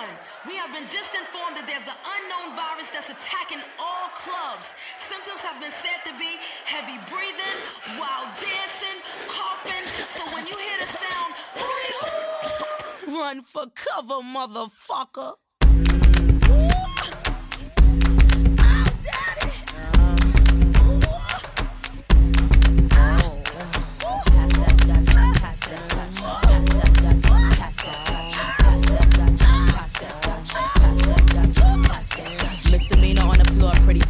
one. We have been just informed that there's an unknown virus that's attacking all clubs. Symptoms have been said to be heavy breathing, wild dancing, coughing. So when you hear the sound, run for cover, motherfucker.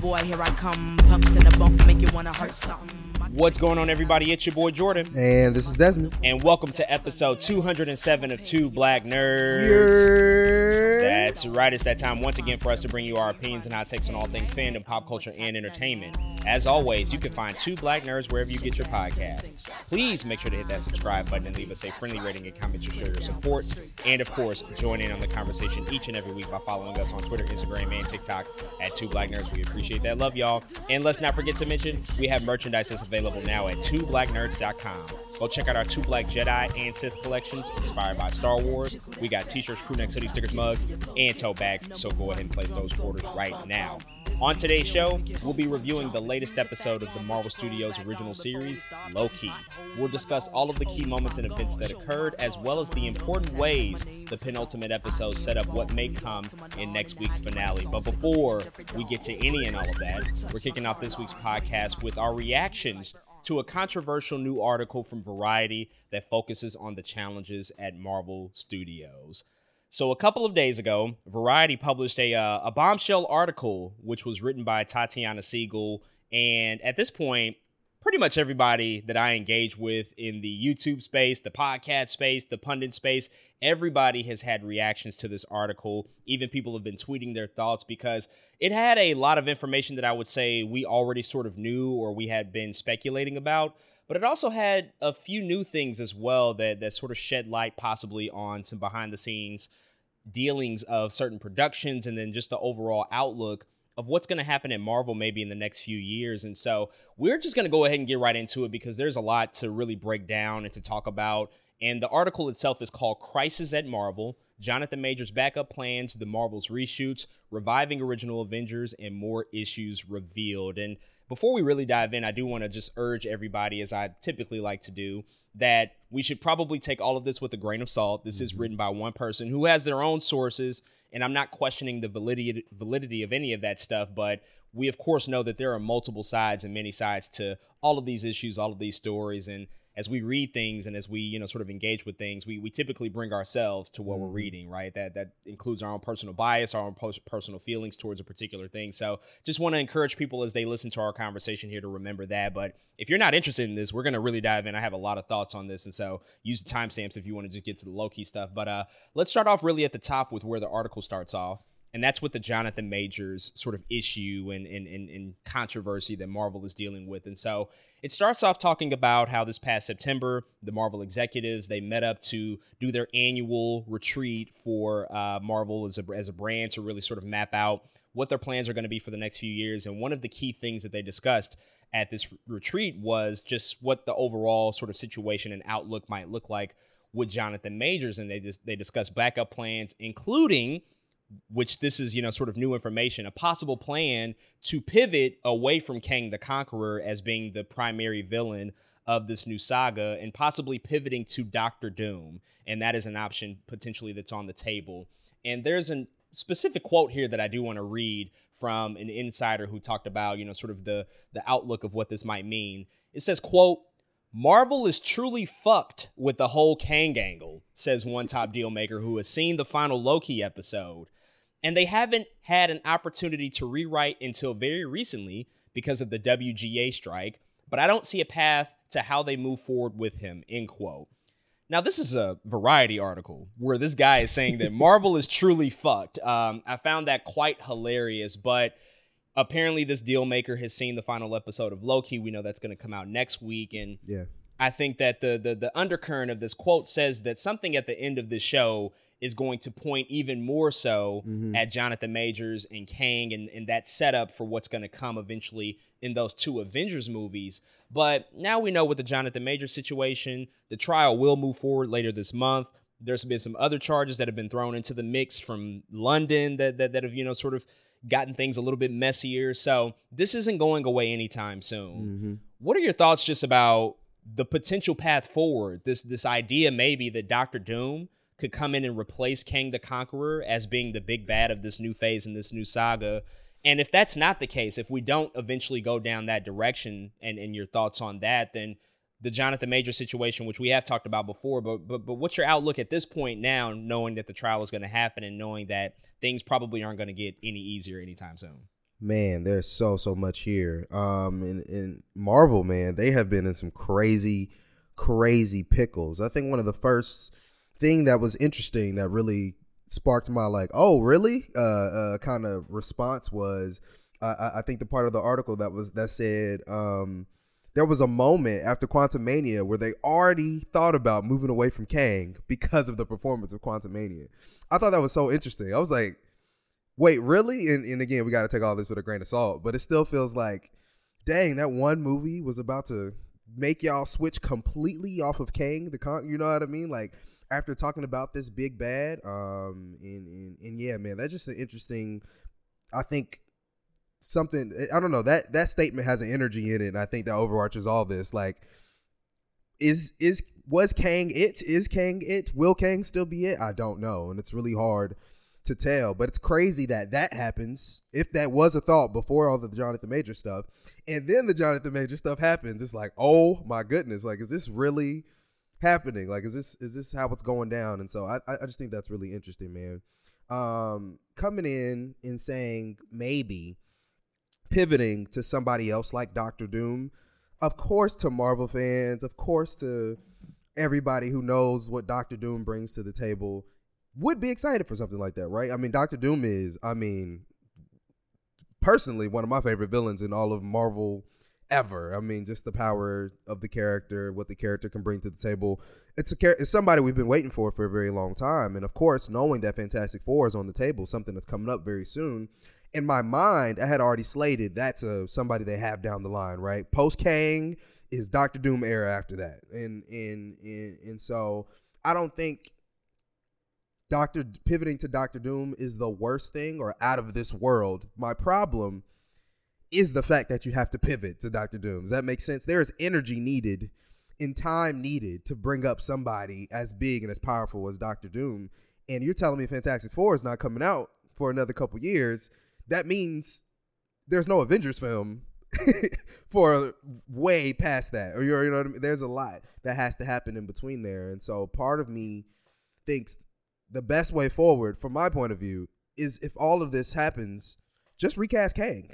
Boy, here I come. Pumps in the bump, make you wanna hurt something. What's going on, everybody? It's your boy Jordan. And this is Desmond. And welcome to episode 207 of Two Black Nerds. That's right. It's that time once again for us to bring you our opinions and our takes on all things fandom, pop culture, and entertainment. As always, you can find Two Black Nerds wherever you get your podcasts. Please make sure to hit that subscribe button and leave us a friendly rating and comment to show your support. And of course, join in on the conversation each and every week by following us on Twitter, Instagram, and TikTok at Two Black Nerds. We appreciate that. Love y'all. And let's not forget to mention we have merchandise that's available now at twoblacknerds.com. Go check out our Two Black Jedi and Sith collections inspired by Star Wars. We got t-shirts, crew necks, hoodie stickers, mugs, and tote bags. So go ahead and place those orders right now. On today's show, we'll be reviewing the latest episode of the Marvel Studios original series, Loki. We'll discuss all of the key moments and events that occurred, as well as the important ways the penultimate episode set up what may come in next week's finale. But before we get to any and all of that, we're kicking off this week's podcast with our reactions to a controversial new article from Variety that focuses on the challenges at Marvel Studios. So a couple of days ago, Variety published a uh, a bombshell article which was written by Tatiana Siegel, and at this point, pretty much everybody that I engage with in the YouTube space, the podcast space, the pundit space, everybody has had reactions to this article. Even people have been tweeting their thoughts because it had a lot of information that I would say we already sort of knew or we had been speculating about but it also had a few new things as well that that sort of shed light possibly on some behind the scenes dealings of certain productions and then just the overall outlook of what's going to happen at Marvel maybe in the next few years. And so we're just going to go ahead and get right into it because there's a lot to really break down and to talk about. And the article itself is called Crisis at Marvel Jonathan Majors' backup plans, the Marvel's reshoots, reviving original Avengers, and more issues revealed. And before we really dive in, I do want to just urge everybody, as I typically like to do, that we should probably take all of this with a grain of salt. This is mm-hmm. written by one person who has their own sources, and I'm not questioning the validity validity of any of that stuff, but we of course know that there are multiple sides and many sides to all of these issues, all of these stories, and as we read things and as we you know sort of engage with things we, we typically bring ourselves to what mm-hmm. we're reading right? That that includes our own personal bias our own personal feelings towards a particular thing. So just want to encourage people as they listen to our conversation here to remember that. But if you're not interested in this we're going to really dive in. I have a lot of thoughts on this and so use the timestamps if you want to just get to the Loki stuff. But uh let's start off really at the top with where the article starts off and that's what the Jonathan Majors sort of issue and, and, and, and, controversy that Marvel is dealing with. And so it starts off talking about how this past September, the Marvel executives, they met up to do their annual retreat for uh, Marvel as a, as a brand to really sort of map out what their plans are going to be for the next few years. And one of the key things that they discussed at this retreat was just what the overall sort of situation and outlook might look like with Jonathan Majors. And they just, they discussed backup plans, including – which this is, you know, sort of new information, a possible plan to pivot away from Kang the Conqueror as being the primary villain of this new saga and possibly pivoting to Doctor Doom. And that is an option potentially that's on the table. And there's a specific quote here that I do want to read from an insider who talked about, you know, sort of the the outlook of what this might mean. It says, quote, Marvel is truly fucked with the whole Kang angle, says one top deal maker who has seen the final Loki episode and they haven't had an opportunity to rewrite until very recently because of the WGA strike. But I don't see a path to how they move forward with him. End quote. Now, this is a Variety article where this guy is saying that Marvel is truly fucked. Um, I found that quite hilarious, but apparently, this deal maker has seen the final episode of Loki. We know that's going to come out next week, and yeah, I think that the, the the undercurrent of this quote says that something at the end of this show is going to point even more so mm-hmm. at Jonathan Majors and Kang and, and that setup for what's going to come eventually in those two Avengers movies. But now we know with the Jonathan Majors situation, the trial will move forward later this month. There's been some other charges that have been thrown into the mix from London that that, that have you know sort of gotten things a little bit messier. So this isn't going away anytime soon. Mm-hmm. What are your thoughts just about the potential path forward? This this idea maybe that Doctor Doom could come in and replace Kang the Conqueror as being the big bad of this new phase in this new saga. And if that's not the case, if we don't eventually go down that direction, and, and your thoughts on that, then the Jonathan Major situation, which we have talked about before, but but but what's your outlook at this point now, knowing that the trial is going to happen and knowing that things probably aren't going to get any easier anytime soon? Man, there's so so much here. Um, in in Marvel, man, they have been in some crazy, crazy pickles. I think one of the first thing that was interesting that really sparked my like, oh really, uh, uh kind of response was, uh, I, think the part of the article that was that said, um, there was a moment after Quantumania where they already thought about moving away from Kang because of the performance of Quantumania. I thought that was so interesting. I was like, wait, really? And, and again, we got to take all this with a grain of salt, but it still feels like, dang, that one movie was about to make y'all switch completely off of Kang, the con, you know what I mean? Like, after talking about this big bad, um, and, and, and yeah, man, that's just an interesting, I think, something I don't know that that statement has an energy in it. And I think that overarches all this. Like, is is was Kang it? Is Kang it? Will Kang still be it? I don't know, and it's really hard to tell. But it's crazy that that happens. If that was a thought before all the Jonathan Major stuff, and then the Jonathan Major stuff happens, it's like, oh my goodness, like is this really happening? Like, is this is this how it's going down? And so I I just think that's really interesting, man. Um, coming in and saying maybe pivoting to somebody else like Doctor Doom, of course to Marvel fans, of course to everybody who knows what Doctor Doom brings to the table, would be excited for something like that, right? I mean, Doctor Doom is, I mean, personally one of my favorite villains in all of Marvel ever. I mean, just the power of the character, what the character can bring to the table. It's a it's somebody we've been waiting for for a very long time, and of course, knowing that Fantastic Four is on the table, something that's coming up very soon. In my mind, I had already slated that's a somebody they have down the line, right? Post Kang is Doctor Doom era after that, and and and and so I don't think Doctor pivoting to Doctor Doom is the worst thing or out of this world. My problem is the fact that you have to pivot to Doctor Doom. Does that make sense? There is energy needed and time needed to bring up somebody as big and as powerful as Doctor Doom. And you're telling me Fantastic Four is not coming out for another couple years. That means there's no Avengers film for way past that. Or you know I mean? There's a lot that has to happen in between there. And so part of me thinks the best way forward, from my point of view, is if all of this happens, just recast Kang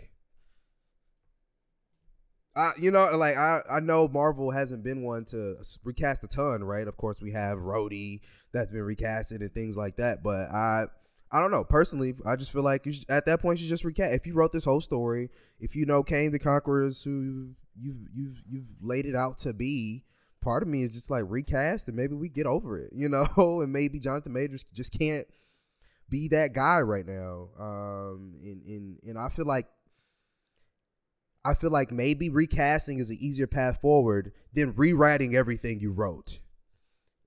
I, you know, like I, I know Marvel hasn't been one to recast a ton, right? Of course, we have Rhodey that's been recasted and things like that. But I, I don't know. Personally, I just feel like should, at that point you just recast. If you wrote this whole story, if you know Kang the Conquerors, who you've you've you've laid it out to be, part of me is just like recast and maybe we get over it, you know, and maybe Jonathan Majors just can't be that guy right now. Um, and and and I feel like I feel like maybe recasting is an easier path forward than rewriting everything you wrote.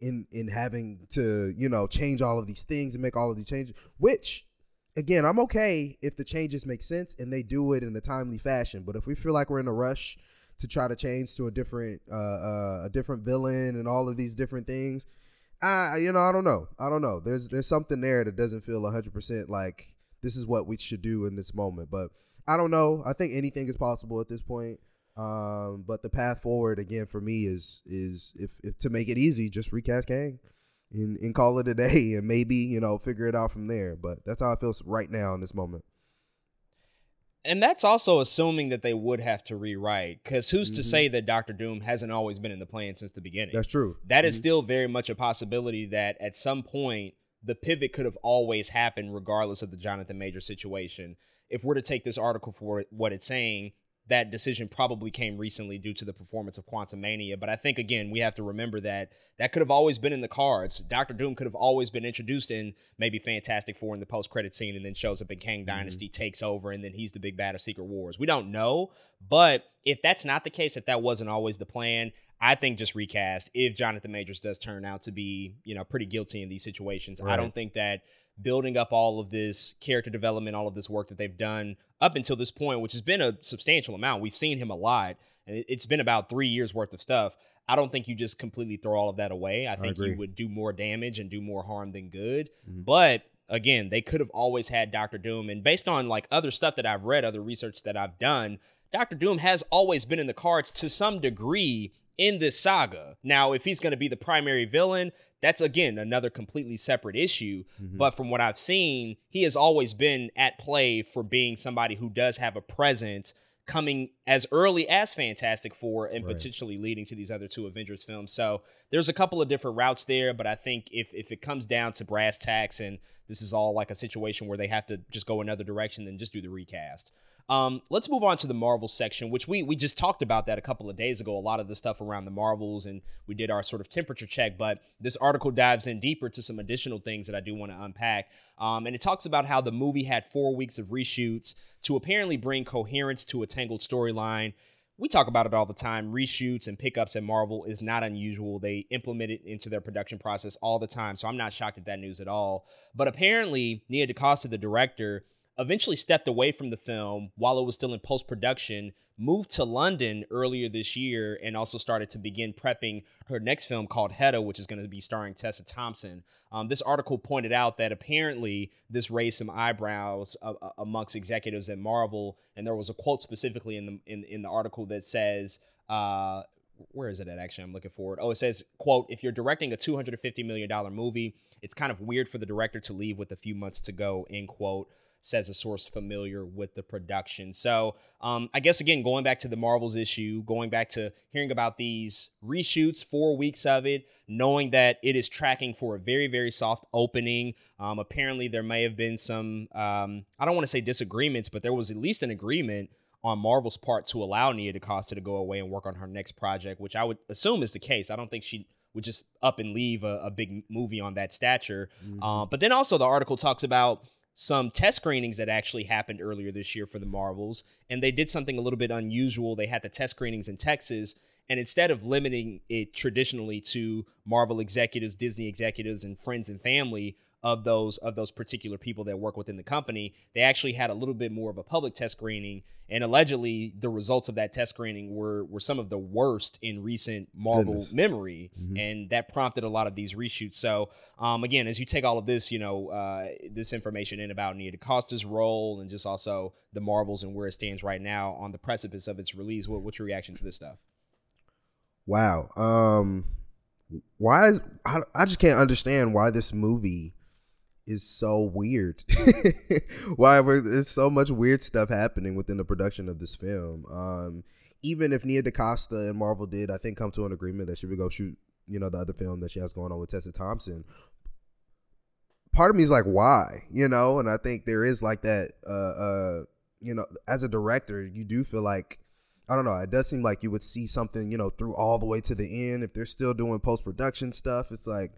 In in having to, you know, change all of these things and make all of these changes, which again, I'm okay if the changes make sense and they do it in a timely fashion. But if we feel like we're in a rush to try to change to a different uh, uh, a different villain and all of these different things, I you know I don't know I don't know. There's there's something there that doesn't feel 100 percent like this is what we should do in this moment. But I don't know. I think anything is possible at this point. Um, but the path forward again for me is is if, if to make it easy, just recast Kang and, and call it a day and maybe, you know, figure it out from there. But that's how it feels right now in this moment. And that's also assuming that they would have to rewrite, because who's mm-hmm. to say that Doctor Doom hasn't always been in the plan since the beginning? That's true. That is mm-hmm. still very much a possibility that at some point the pivot could have always happened, regardless of the Jonathan Major situation if we're to take this article for what it's saying, that decision probably came recently due to the performance of Quantumania. But I think again, we have to remember that that could have always been in the cards. Doctor Doom could have always been introduced in maybe Fantastic Four in the post credit scene, and then shows up in Kang mm-hmm. Dynasty, takes over, and then he's the big bad of Secret Wars. We don't know, but if that's not the case, if that wasn't always the plan, I think just recast if Jonathan Majors does turn out to be, you know, pretty guilty in these situations. I don't think that building up all of this character development, all of this work that they've done up until this point, which has been a substantial amount. We've seen him a lot, and it's been about three years worth of stuff. I don't think you just completely throw all of that away. I think agree. you would do more damage and do more harm than good. Mm-hmm. But again, they could have always had Doctor Doom, and based on like other stuff that I've read, other research that I've done, Doctor Doom has always been in the cards to some degree in this saga. Now, if he's going to be the primary villain, that's again another completely separate issue. Mm-hmm. But from what I've seen, he has always been at play for being somebody who does have a presence coming as early as Fantastic Four and Right. potentially leading to these other two Avengers films. So there's a couple of different routes there, but I think if if it comes down to brass tacks and this is all like a situation where they have to just go another direction, then just do the recast. Um, let's move on to the Marvel section, which we we just talked about that a couple of days ago. A lot of the stuff around the Marvels, and we did our sort of temperature check. But this article dives in deeper to some additional things that I do want to unpack. Um, and it talks about how the movie had four weeks of reshoots to apparently bring coherence to a tangled storyline. We talk about it all the time. Reshoots and pickups at Marvel is not unusual. They implement it into their production process all the time. So I'm not shocked at that news at all. But apparently, Nia DaCosta, the director, eventually stepped away from the film while it was still in post production, moved to London earlier this year, and also started to begin prepping her next film called Hedda, which is going to be starring Tessa Thompson. Um, this article pointed out that apparently this raised some eyebrows uh, uh, amongst executives at Marvel, and there was a quote specifically in the in, in the article that says. Uh, where is it at actually i'm looking for it oh it says quote if you're directing a 250 million dollar movie it's kind of weird for the director to leave with a few months to go end quote says a source familiar with the production so um, i guess again going back to the marvels issue going back to hearing about these reshoots four weeks of it knowing that it is tracking for a very very soft opening um, apparently there may have been some um, i don't want to say disagreements but there was at least an agreement on Marvel's part to allow Nia DaCosta to go away and work on her next project, which I would assume is the case. I don't think she would just up and leave a, a big movie on that stature. Uh, but then also the article talks about some test screenings that actually happened earlier this year for the Marvels, and they did something a little bit unusual. They had the test screenings in Texas, and instead of limiting it traditionally to Marvel executives, Disney executives, and friends and family of those of those particular people that work within the company, they actually had a little bit more of a public test screening, and allegedly the results of that test screening were were some of the worst in recent Marvel Goodness. memory, and that prompted a lot of these reshoots. So, um, again, as you take all of this, you know, uh, this information in about Nia DaCosta's role and just also the Marvels and where it stands right now on the precipice of its release, what, what's your reaction to this stuff? Wow. Um why is I, I just can't understand why this movie is so weird. why we're, there's so much weird stuff happening within the production of this film. Um even if Nia DaCosta and Marvel did, I think, come to an agreement that she would go shoot, you know, the other film that she has going on with Tessa Thompson. Part of me is like, why? You know, and I think there is like that uh uh you know, as a director, you do feel like I don't know. It does seem like you would see something, you know, through all the way to the end. If they're still doing post production stuff, it's like,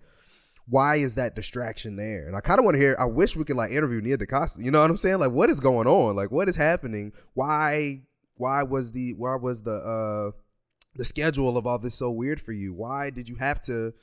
why is that distraction there? And I kind of want to hear. I wish we could like interview Nia DaCosta. You know what I'm saying? Like, what is going on? Like, what is happening? Why? Why was the? Why was the? uh the schedule of all this so weird for you? Why did you have to?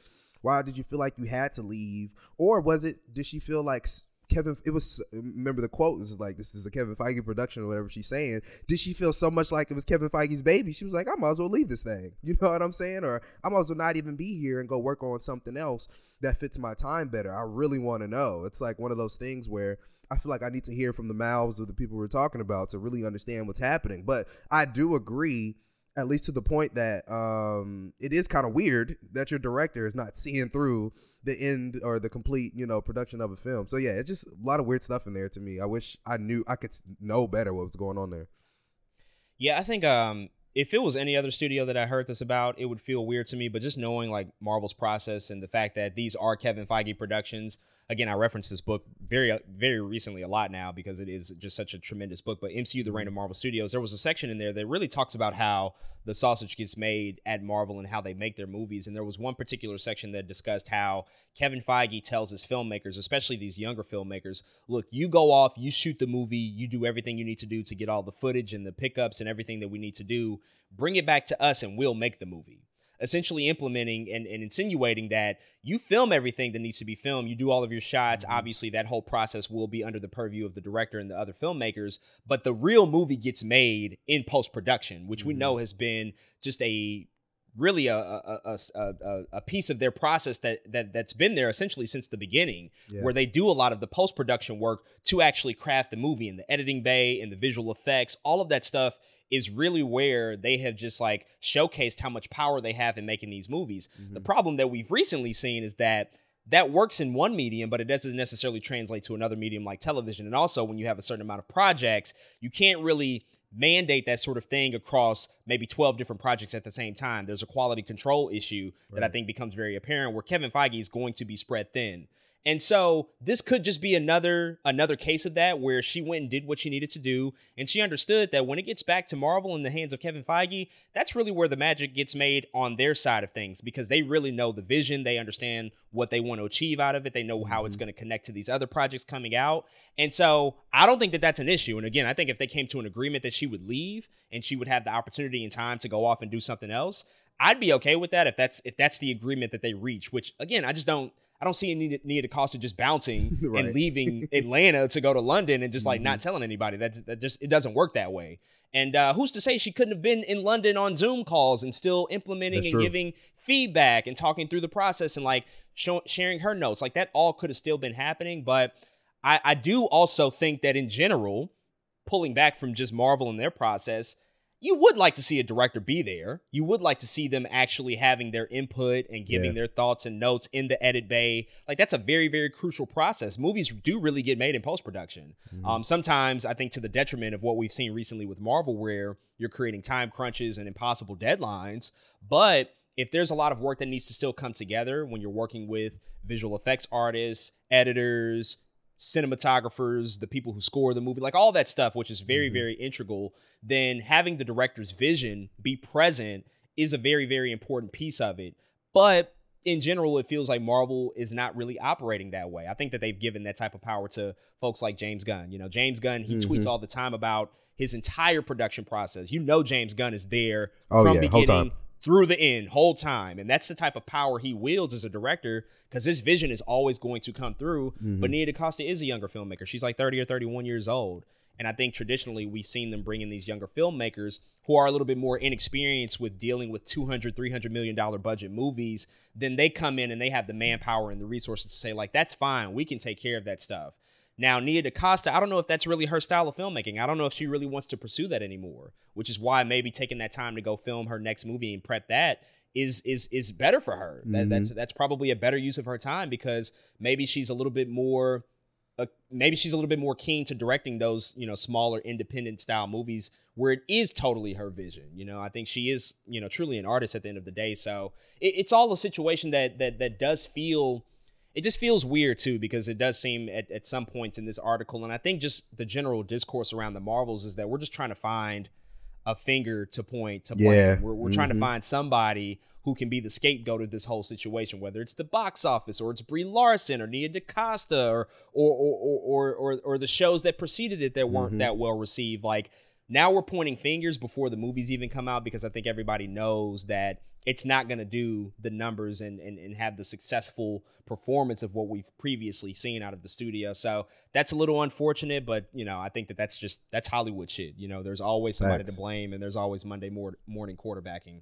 Why did you feel like you had to leave? Or was it? Did she feel like Kevin? It was. Remember the quote this is like this is a Kevin Feige production or whatever she's saying. Did she feel so much like it was Kevin Feige's baby? She was like, I might as well leave this thing. You know what I'm saying? Or I might as well not even be here and go work on something else that fits my time better. I really want to know. It's like one of those things where. I feel like I need to hear from the mouths of the people we're talking about to really understand what's happening. But I do agree at least to the point that um, it is kind of weird that your director is not seeing through the end or the complete, you know, production of a film. So yeah, it's just a lot of weird stuff in there to me. I wish I knew I could know better what was going on there. Yeah, I think um, if it was any other studio that I heard this about, it would feel weird to me. But just knowing like Marvel's process and the fact that these are Kevin Feige productions, again, I referenced this book very, uh, very recently a lot now because it is just such a tremendous book. But MCU: The Reign of mm-hmm. Marvel Studios, there was a section in there that really talks about how the sausage gets made at Marvel and how they make their movies. And there was one particular section that discussed how Kevin Feige tells his filmmakers, especially these younger filmmakers, look, you go off, you shoot the movie, you do everything you need to do to get all the footage and the pickups and everything that we need to do. Bring it back to us and we'll make the movie. Essentially implementing and, and insinuating that you film everything that needs to be filmed. You do all of your shots. Mm-hmm. Obviously, that whole process will be under the purview of the director and the other filmmakers, but the real movie gets made in post production, which we Mm-hmm. know has been just a really a, a, a, a, a piece of their process that, that that's been there essentially since the beginning Yeah. where they do a lot of the post-production work to actually craft the movie and the editing bay and the visual effects all of that stuff is really where they have just like showcased how much power they have in making these movies the mm-hmm. problem that we've recently seen is that that works in one medium, but it doesn't necessarily translate to another medium like television. And also, when you have a certain amount of projects, you can't really mandate that sort of thing across maybe 12 different projects at the same time. There's a quality control issue that I think becomes very apparent where Kevin Feige is going to be spread thin. And so this could just be another another case of that where she went and did what she needed to do and she understood that when it gets back to Marvel in the hands of Kevin Feige, that's really where the magic gets made on their side of things because they really know the vision, they understand what they want to achieve out of it, they know how it's mm-hmm. going to connect to these other projects coming out. And so I don't think that that's an issue. And again, I think if they came to an agreement that she would leave and she would have the opportunity and time to go off and do something else, I'd be okay with that if that's if that's the agreement that they reach, which again, I just don't I don't see any Nia DaCosta just bouncing Right. and leaving Atlanta to go to London and just like not telling anybody. That that just it doesn't work that way. And uh, who's to say she couldn't have been in London on Zoom calls and still implementing That's and true. giving feedback and talking through the process and like show, sharing her notes? Like that all could have still been happening. But I, I do also think that in general, pulling back from just Marvel and their process, you would like to see a director be there. You would like to see them actually having their input and giving Yeah. their thoughts and notes in the edit bay. Like that's a very, very crucial process. Movies do really get made in post production. Um, sometimes I think to the detriment of what we've seen recently with Marvel, where you're creating time crunches and impossible deadlines. But if there's a lot of work that needs to still come together when you're working with visual effects artists, editors, cinematographers, the people who score the movie, like all that stuff, which is very, mm-hmm. very integral, then having the director's vision be present is a very, very important piece of it. But in general, it feels like Marvel is not really operating that way. I think that they've given that type of power to folks like James Gunn. You know, James Gunn, he tweets mm-hmm. all the time about his entire production process. You know, James Gunn is there Oh, from yeah, beginning. Through the end, whole time. And that's the type of power he wields as a director because his vision is always going to come through. Mm-hmm. But Nia DaCosta is a younger filmmaker. She's like 30 or 31 years old. And I think traditionally we've seen them bring in these younger filmmakers who are a little bit more inexperienced with dealing with 200, 300 million dollar budget movies. Then they come in and they have the manpower and the resources to say, like, that's fine. We can take care of that stuff. Now, Nia DaCosta, I don't know if that's really her style of filmmaking. I don't know if she really wants to pursue that anymore, which is why maybe taking that time to go film her next movie and prep that is is is better for her. That, that's that's probably a better use of her time because maybe she's a little bit more uh, maybe she's a little bit more keen to directing those you know smaller independent style movies where it is totally her vision you know i think she is you know truly an artist at the end of the day so it, it's all a situation that that that does feel it just feels weird too because it does seem at, at some points in this article and i think just the general discourse around the marvels is that we're just trying to find a finger to point to. Yeah. We're, we're trying to mm-hmm. find somebody who can be the scapegoat of this whole situation, whether it's the box office or it's Brie Larson or Nia DaCosta or or or or or, or the shows that preceded it that weren't mm-hmm. that well received. Like now we're pointing fingers before the movies even come out because I think everybody knows that it's not going to do the numbers and, and and have the successful performance of what we've previously seen out of the studio. So that's a little unfortunate, but you know I think that that's just that's Hollywood shit. You know, there's always somebody Facts. to blame, and there's always Monday mor- morning quarterbacking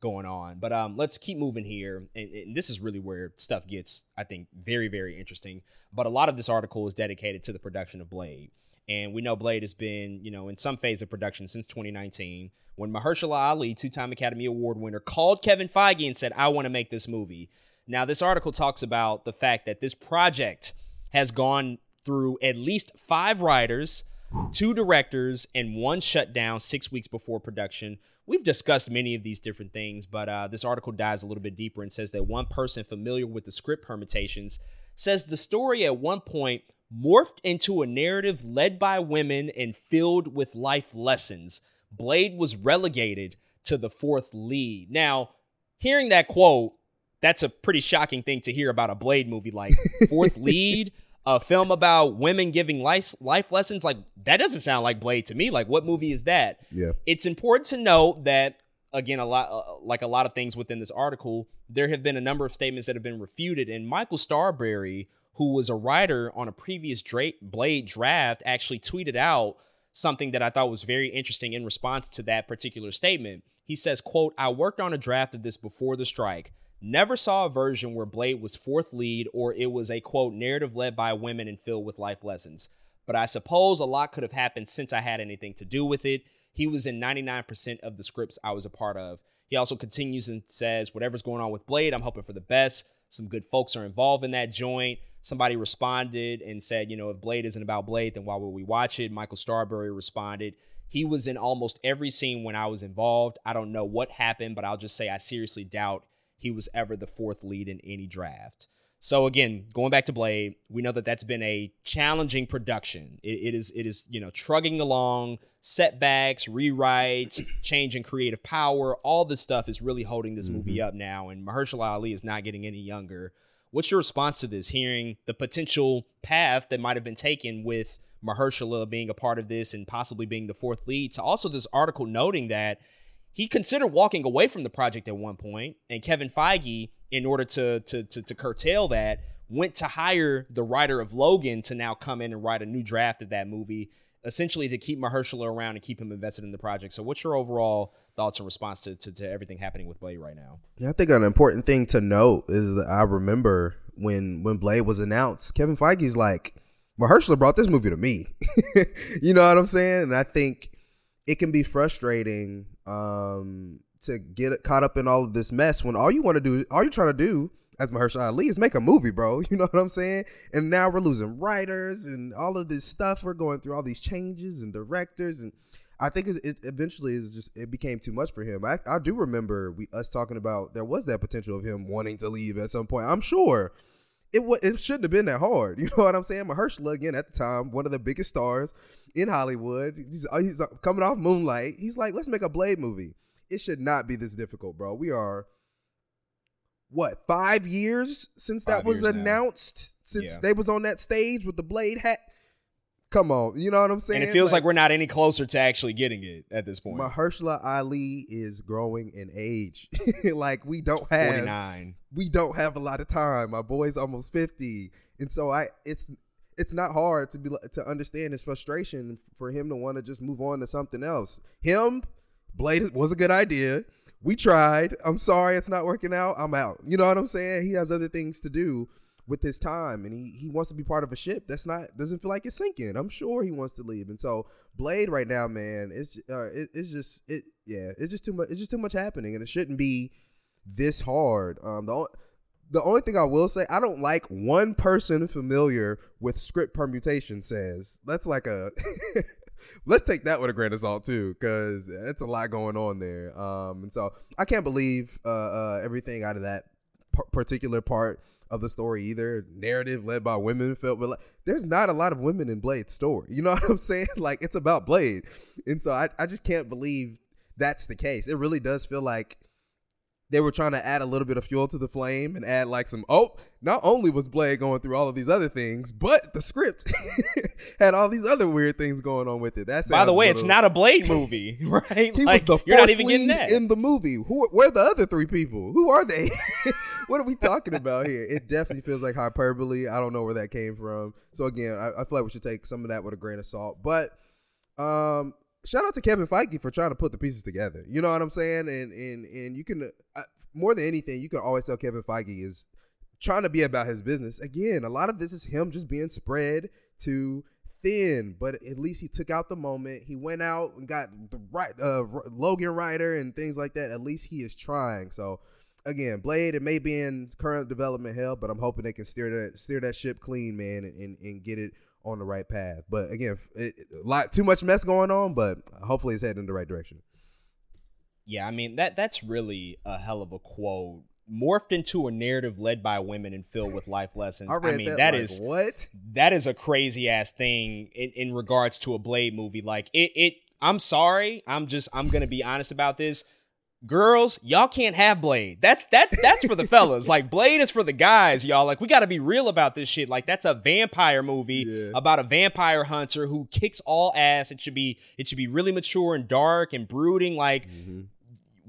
going on. But um, let's keep moving here, and, and this is really where stuff gets, I think, very very interesting. But a lot of this article is dedicated to the production of Blade. And we know Blade has been, you know, in some phase of production since 2019 when Mahershala Ali, two time Academy Award winner, called Kevin Feige and said, I want to make this movie. Now, this article talks about the fact that this project has gone through at least five writers, two directors, and one shutdown six weeks before production. We've discussed many of these different things, but uh, this article dives a little bit deeper and says that one person familiar with the script permutations says the story at one point morphed into a narrative led by women and filled with life lessons. Blade was relegated to the fourth lead. Now, hearing that quote, that's a pretty shocking thing to hear about a Blade movie. Like, fourth lead, a film about women giving life, life lessons. Like, that doesn't sound like Blade to me. Like, what movie is that? Yeah. It's important to note that again, a lot uh, like a lot of things within this article, there have been a number of statements that have been refuted, and Michael Starrbury, who was a writer on a previous Drake Blade draft, actually tweeted out something that I thought was very interesting in response to that particular statement. He says, quote, I worked on a draft of this before the strike. Never saw a version where Blade was fourth lead or it was a quote narrative led by women and filled with life lessons. But I suppose a lot could have happened since I had anything to do with it. He was in 99% of the scripts I was a part of. He also continues and says, Whatever's going on with Blade, I'm hoping for the best. Some good folks are involved in that joint. Somebody responded and said, You know, if Blade isn't about Blade, then why would we watch it? Michael Starrbury responded, He was in almost every scene when I was involved. I don't know what happened, but I'll just say I seriously doubt he was ever the fourth lead in any draft. So again, going back to Blade, we know that that's been a challenging production. it, it is it is you know trugging along, setbacks, rewrites, change in creative power. All this stuff is really holding this mm-hmm. movie up now, and Mahershala Ali is not getting any younger. What's your response to this? Hearing the potential path that might have been taken with Mahershala being a part of this and possibly being the fourth lead, to also this article noting that he considered walking away from the project at one point, and Kevin Feige, in order to to to, to curtail that, went to hire the writer of Logan to now come in and write a new draft of that movie, essentially to keep Mahershala around and keep him invested in the project. So, what's your overall thoughts in response to, to, to everything happening with Blade right now? Yeah, I think an important thing to note is that I remember when when Blade was announced, Kevin Feige's like, Mahershala brought this movie to me. you know what I'm saying? And I think it can be frustrating um, to get caught up in all of this mess when all you want to do, all you're trying to do as Mahershala Ali is make a movie, bro. You know what I'm saying? And now we're losing writers and all of this stuff. We're going through all these changes and directors, and I think it, eventually is just it became too much for him. I, I do remember we us talking about there was that potential of him wanting to leave at some point. I'm sure it w- it shouldn't have been that hard. You know what I'm saying? Mahershala again at the time, one of the biggest stars in Hollywood. He's, uh, he's uh, coming off Moonlight. He's like, let's make a Blade movie. It should not be this difficult, bro. We are what five years since five that was announced. Now. Since yeah. they was on that stage with the Blade hat. Come on, you know what I'm saying? And it feels like, like, we're not any closer to actually getting it at this point. Mahershala Ali is growing in age. like we don't have 49. We don't have a lot of time. My boy's almost 50. And so I it's it's not hard to be to understand his frustration for him to want to just move on to something else. Him, Blade was a good idea. We tried. I'm sorry it's not working out. I'm out. You know what I'm saying? He has other things to do with his time and he, he wants to be part of a ship that's not doesn't feel like it's sinking i'm sure he wants to leave and so blade right now man it's uh, it, it's just it yeah it's just too much it's just too much happening and it shouldn't be this hard um the the only thing I will say, I don't like one person familiar with script permutation says. That's like a let's take that with a grain of salt too, because it's a lot going on there. Um, and so I can't believe uh, uh, everything out of that p- particular part of the story either. Narrative led by women felt, but like, there's not a lot of women in Blade's story. You know what I'm saying? Like it's about Blade, and so I I just can't believe that's the case. It really does feel like they were trying to add a little bit of fuel to the flame and add like some oh not only was blade going through all of these other things but the script had all these other weird things going on with it. That's it. by the way little... it's not a blade movie right? He like, was the you're not even getting that. in the movie. Who where are the other three people? Who are they? What are we talking about here? It definitely feels like hyperbole. I don't know where that came from. So again I, I feel like we should take some of that with a grain of salt. But um shout out to Kevin Feige for trying to put the pieces together. You know what I'm saying? And and and you can uh, more than anything, you can always tell Kevin Feige is trying to be about his business. Again, a lot of this is him just being spread too thin, but at least he took out the moment. He went out and got the right uh, Logan Ryder and things like that. At least he is trying. So again, Blade, it may be in current development hell, but I'm hoping they can steer that steer that ship clean, man, and, and, and get it on the right path. But again, it, a lot too much mess going on, but hopefully it's heading in the right direction. Yeah, I mean that that's really a hell of a quote. Morphed into a narrative led by women and filled with life lessons. I, I mean, that, that like, is what that is a crazy ass thing in, in regards to a Blade movie. Like it, it. I'm sorry. I'm just. I'm gonna be honest about this girls, y'all can't have Blade. That's that's that's for the fellas. Like Blade is for the guys, y'all. Like we got to be real about this shit. Like that's a vampire movie yeah. about a vampire hunter who kicks all ass. It should be it should be really mature and dark and brooding. Like mm-hmm.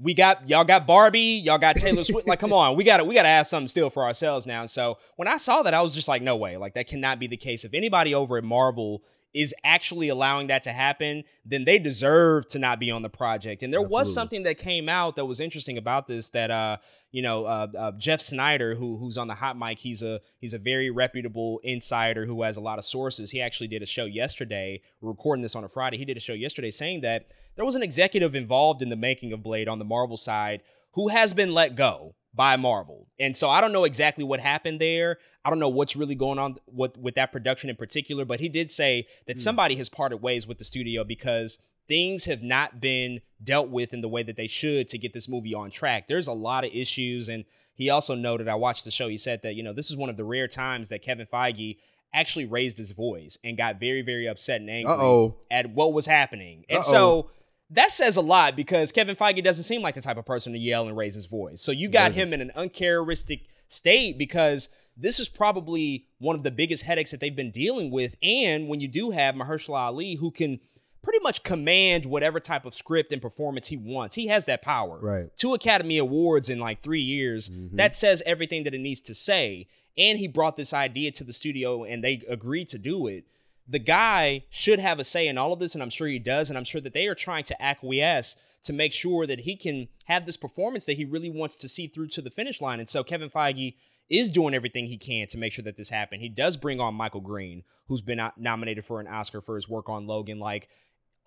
we got y'all got Barbie, y'all got Taylor Swift. like, come on, we got to we got to have something still for ourselves now. And so when I saw that, I was just like, no way, like that cannot be the case. If anybody over at Marvel is actually allowing that to happen, then they deserve to not be on the project. And there Absolutely. was something that came out that was interesting about this that uh you know uh, uh, Jeff Sneider who who's on the hot mic he's a he's a very reputable insider who has a lot of sources. He actually did a show yesterday, recording this on a Friday. He did a show yesterday saying that there was an executive involved in the making of Blade on the Marvel side who has been let go by Marvel. And so I don't know exactly what happened there. I don't know what's really going on with, with that production in particular, but he did say that hmm. somebody has parted ways with the studio because things have not been dealt with in the way that they should to get this movie on track. There's a lot of issues. And he also noted, I watched the show, he said that, you know, this is one of the rare times that Kevin Feige actually raised his voice and got very, very upset and angry Uh-oh. at what was happening. And Uh-oh. so that says a lot because Kevin Feige doesn't seem like the type of person to yell and raise his voice. So you got him in an uncharacteristic state because this is probably one of the biggest headaches that they've been dealing with. And when you do have Mahershala Ali, who can pretty much command whatever type of script and performance he wants, he has that power. Right. Two Academy Awards in like three years. Mm-hmm. That says everything that it needs to say. And he brought this idea to the studio and they agreed to do it the guy should have a say in all of this, and I'm sure he does, and I'm sure that they are trying to acquiesce to make sure that he can have this performance that he really wants to see through to the finish line. And so Kevin Feige is doing everything he can to make sure that this happened. He does bring on Michael Green, who's been nominated for an Oscar for his work on Logan. Like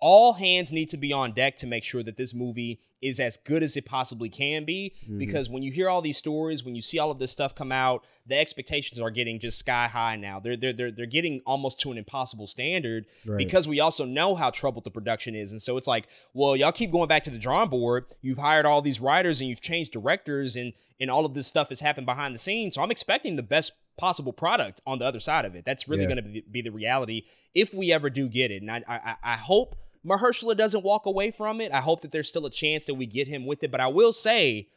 all hands need to be on deck to make sure that this movie is as good as it possibly can be. Mm-hmm. Because when you hear all these stories when you see all of this stuff come out the expectations are getting just sky high now. They're they're they're, they're getting almost to an impossible standard Right. because we also know how troubled the production is. And so it's like well y'all keep going back to the drawing board. You've hired all these writers and you've changed directors and and all of this stuff has happened behind the scenes. So i'm expecting the best possible product on the other side of it. That's really Yeah. going to be, be the reality if we ever do get it. And i i, I hope Mahershala doesn't walk away from it. I hope that there's still a chance that we get him with it. But I will say,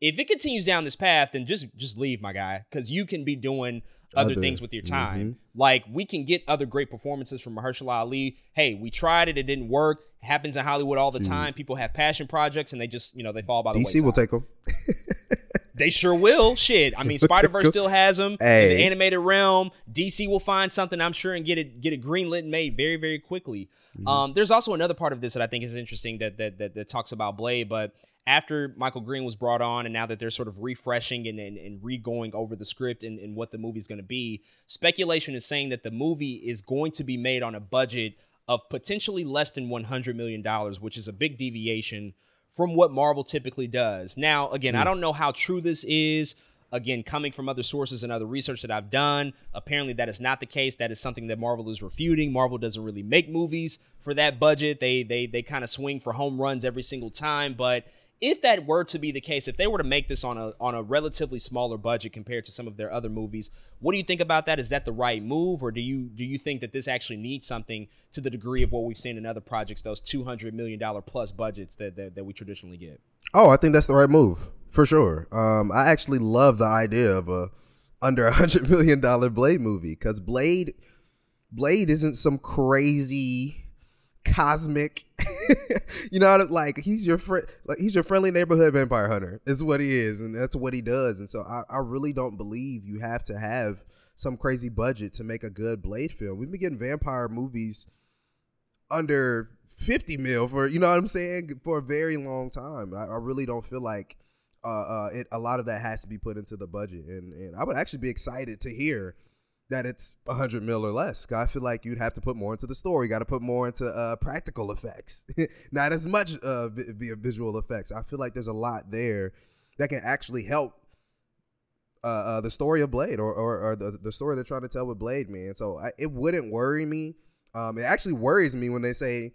if it continues down this path, then just just leave, my guy, because you can be doing other, Other- things with your mm-hmm. time. Like we can get other great performances from Mahershala Ali. Hey, we tried it; it didn't work. It happens in Hollywood all the time. People have passion projects, and they just you know they fall by the way. DC wayside. will take them. They sure will. Shit. I mean, Spider Verse still has them in Hey. the animated realm. DC will find something, I'm sure, and get it get it greenlit and made very, very quickly. Um, there's also another part of this that I think is interesting that that that, that talks about Blade, but after Michael Green was brought on, and now that they're sort of refreshing and and, and re-going over the script and, and what the movie's going to be, speculation is saying that the movie is going to be made on a budget of potentially less than 100 million dollars, which is a big deviation from what Marvel typically does. Now, again, I don't know how true this is. Again, coming from other sources and other research that I've done, apparently that is not the case. That is something that Marvel is refuting. Marvel doesn't really make movies for that budget. They they they kind of swing for home runs every single time, but if that were to be the case, if they were to make this on a on a relatively smaller budget compared to some of their other movies, what do you think about that? Is that the right move, or do you do you think that this actually needs something to the degree of what we've seen in other projects, those two hundred million dollar plus budgets that, that that we traditionally get? Oh, I think that's the right move for sure. Um, I actually love the idea of a under a hundred million dollar Blade movie because Blade, Blade isn't some crazy cosmic. you know, like he's your friend, like he's your friendly neighborhood vampire hunter. Is what he is, and that's what he does. And so I, I really don't believe you have to have some crazy budget to make a good Blade film. We've been getting vampire movies under 50 mil for you know what I'm saying for a very long time. I, I really don't feel like uh, uh, it, a lot of that has to be put into the budget, and and I would actually be excited to hear that it's 100 mil or less. I feel like you'd have to put more into the story. Got to put more into uh, practical effects, not as much uh, via visual effects. I feel like there's a lot there that can actually help uh, uh, the story of Blade or, or, or the, the story they're trying to tell with Blade, man. So I, it wouldn't worry me. Um, it actually worries me when they say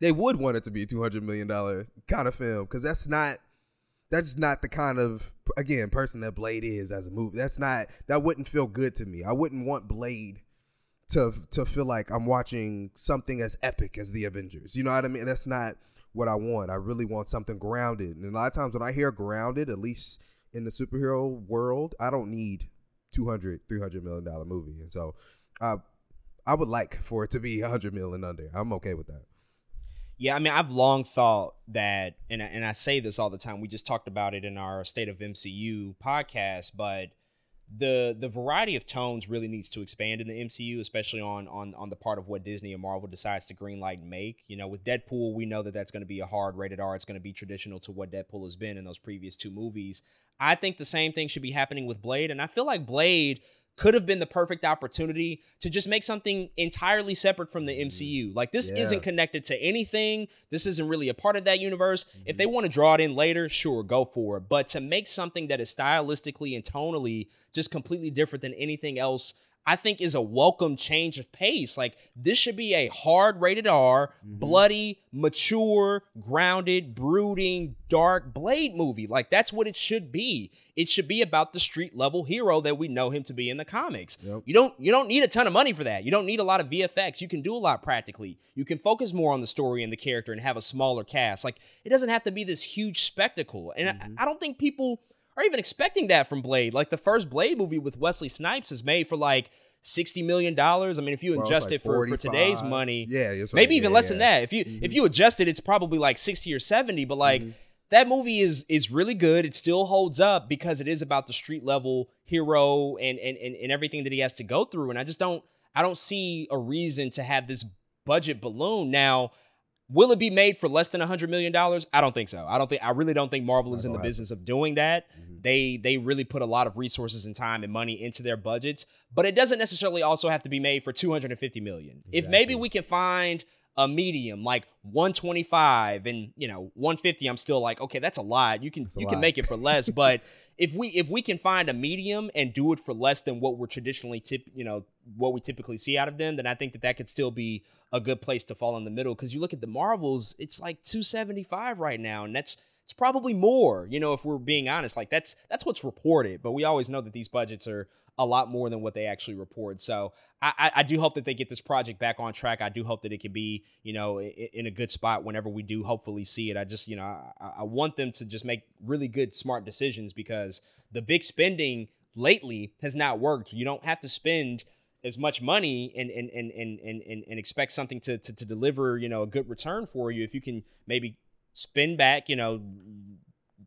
they would want it to be a two hundred million dollar kind of film because that's not that's not the kind of again person that Blade is as a movie. That's not that wouldn't feel good to me. I wouldn't want Blade to to feel like I'm watching something as epic as the Avengers. You know what I mean? That's not what I want. I really want something grounded. And a lot of times when I hear grounded, at least in the superhero world, I don't need 200 300 million dollar movie. And so uh, I would like for it to be 100 million under. I'm okay with that. Yeah, I mean, I've long thought that, and I, and I say this all the time. We just talked about it in our State of MCU podcast, but the the variety of tones really needs to expand in the MCU, especially on on on the part of what Disney and Marvel decides to greenlight and make. You know, with Deadpool, we know that that's going to be a hard rated R. It's going to be traditional to what Deadpool has been in those previous two movies. I think the same thing should be happening with Blade, and I feel like Blade could have been the perfect opportunity to just make something entirely separate from the mm-hmm. MCU. Like this Yeah. isn't connected to anything. This isn't really a part of that universe. If they mm-hmm. want to draw it in later, sure, go for it. But to make something that is stylistically and tonally just completely different than anything else, I think is a welcome change of pace. Like this should be a hard rated R, mm-hmm. bloody, mature, grounded, brooding, dark Blade movie. Like that's what it should be. It should be about the street level hero that we know him to be in the comics. Yep. You don't you don't need a ton of money for that. You don't need a lot of VFX. You can do a lot practically. You can focus more on the story and the character and have a smaller cast. Like it doesn't have to be this huge spectacle. And I, mm-hmm. I don't think people are even expecting that from Blade. Like the first Blade movie with Wesley Snipes is made for like sixty million dollars. I mean, if you Bro, adjust like it for, for today's money, Yeah, maybe even yeah, less than that. If you if you adjust it, it's probably like sixty or seventy. But like that movie is is really good. It still holds up because it is about the street level hero and and and, and everything that he has to go through. And I just don't I don't see a reason to have this budget balloon now. Will it be made for less than hundred million dollars? I don't think so. I don't think. I really don't think Marvel is in the gonna business of doing that. They they really put a lot of resources and time and money into their budgets, but it doesn't necessarily also have to be made for two hundred and fifty million. If maybe we can find a medium like 125 and you know 150 i'm still like okay that's a lot you can you can make it for less but if we if we can find a medium and do it for less than what we're traditionally tip you know what we typically see out of them then i think that that could still be a good place to fall in the middle. Because you look at the marvels it's like 275 right now and that's it's probably more you know if we're being honest. Like that's that's what's reported but we always know that these budgets are a lot more than what they actually report so I, I, do hope that they get this project back on track. I do hope that it can be, you know, in, a good spot whenever we do hopefully see it. I just, you know, I, I want them to just make really good, smart decisions because the big spending lately has not worked. You don't have to spend as much money and and and and and, and, and expect something to, to to deliver, you know, a good return for you if you can maybe spend back, you know,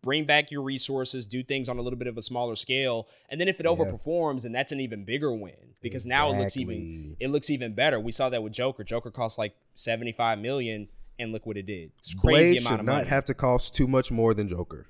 bring back your resources, do things on a little bit of a smaller scale, and then if it overperforms, then that's an even bigger win because now it looks even it looks even better. We saw that with Joker. Joker cost like seventy five million, and look what it did. It's crazy Blade amount should of not money. have to cost too much more than Joker.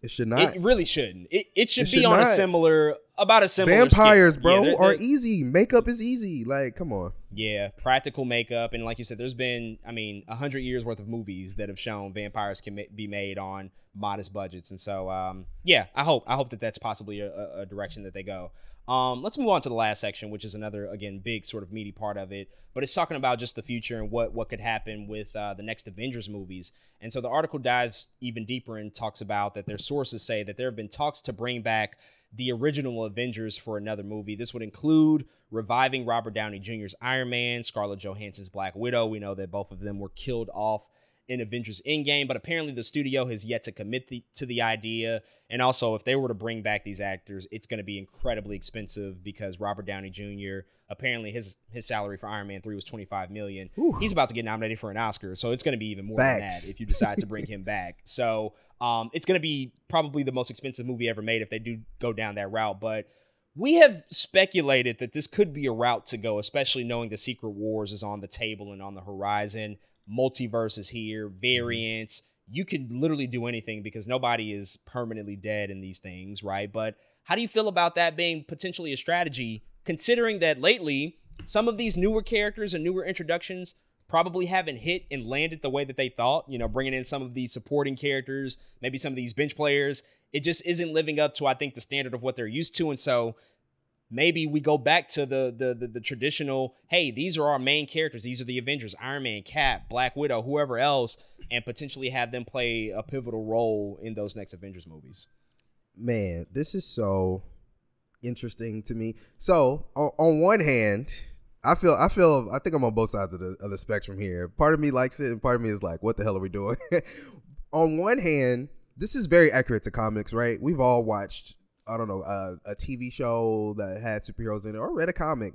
It should not. it really shouldn't. It it should It be should on a similar about a similar. Vampires, scale. bro, Yeah, they're- they're- easy. Makeup is easy. Like, come on. Yeah, practical makeup, and like you said, there's been, I mean, a hundred years worth of movies that have shown vampires can be made on modest budgets, and so, um, yeah, I hope, I hope that that's possibly a- a direction that they go. Um, let's move on to the last section, which is another, again, big sort of meaty part of it, but it's talking about just the future and what what could happen with uh, the next Avengers movies, and so the article dives even deeper and talks about that their sources say that there have been talks to bring back the original Avengers for another movie. This would include reviving Robert Downey Jr.'s Iron Man, Scarlett Johansson's Black Widow. We know that both of them were killed off in Avengers Endgame, but apparently the studio has yet to commit the, to the idea. And also, if they were to bring back these actors, it's going to be incredibly expensive because Robert Downey Jr. apparently his his salary for Iron Man three was twenty five million. He's about to get nominated for an Oscar, so it's going to be even more than that if you decide to bring him back. So um, it's going to be probably the most expensive movie ever made if they do go down that route. But we have speculated that this could be a route to go, especially knowing the Secret Wars is on the table and on the horizon. Multiverse is here, mm-hmm. variants. You can literally do anything because nobody is permanently dead in these things, right? But how do you feel about that being potentially a strategy, considering that lately some of these newer characters and newer introductions probably haven't hit and landed the way that they thought. You know, bringing in some of these supporting characters, maybe some of these bench players, it just isn't living up to I think the standard of what they're used to, and so maybe we go back to the the the, the traditional. Hey, these are our main characters. These are the Avengers: Iron Man, Cap, Black Widow, whoever else, and potentially have them play a pivotal role in those next Avengers movies. Man, this is so interesting to me. So, on, on one hand, I feel I feel I think I'm on both sides of the of the spectrum here. Part of me likes it, and part of me is like, "What the hell are we doing?" on one hand, this is very accurate to comics, right? We've all watched, I don't know, uh, a TV show that had superheroes in it, or read a comic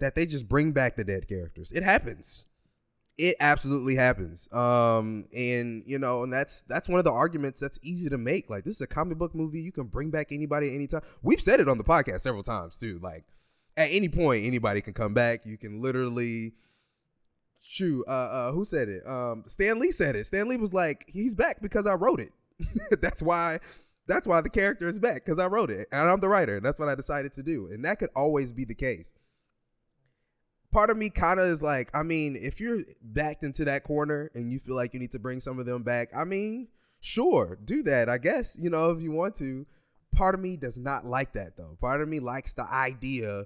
that they just bring back the dead characters. It happens. it absolutely happens. Um, and you know, and that's that's one of the arguments that's easy to make. Like, this is a comic book movie. You can bring back anybody anytime. We've said it on the podcast several times too. Like, at any point, anybody can come back. You can literally shoot. Uh, uh, who said it? Um, Stan Lee said it. Stan Lee was like, he's back because I wrote it. that's why. That's why the character is back because I wrote it and I'm the writer. And that's what I decided to do. And that could always be the case part of me kind of is like, I mean, if you're backed into that corner and you feel like you need to bring some of them back, I mean, sure, do that. I guess you know if you want to. Part of me does not like that though. Part of me likes the idea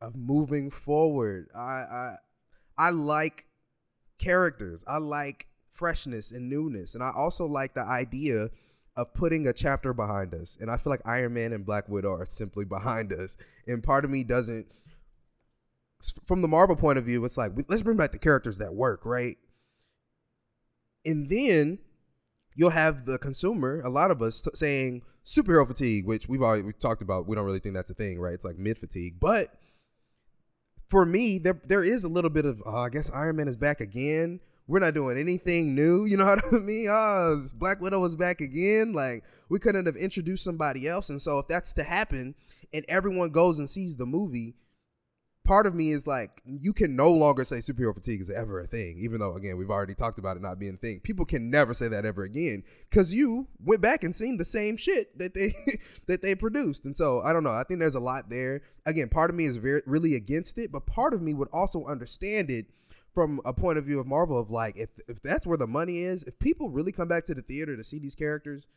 of moving forward. I I, I like characters. I like freshness and newness, and I also like the idea of putting a chapter behind us. And I feel like Iron Man and Black Widow are simply behind us. And part of me doesn't from the Marvel point of view, it's like let's bring back the characters that work, right? And then you'll have the consumer, a lot of us, t- saying superhero fatigue, which we've already we talked about. We don't really think that's a thing, right? It's like mid fatigue, but for me, there there is a little bit of uh, I guess Iron Man is back again. We're not doing anything new. You know what I mean? Oh, Black Widow is back again. Like we couldn't have introduced somebody else. And so if that's to happen, and everyone goes and sees the movie, part of me is like, you can no longer say superhero fatigue is ever a thing, even though again we've already talked about it not being a thing. People can never say that ever again because you went back and seen the same shit that they that they produced, and so I don't know. I think there's a lot there. Again, part of me is very really against it, but part of me would also understand it from a point of view of Marvel of like if if that's where the money is, if people really come back to the theater to see these characters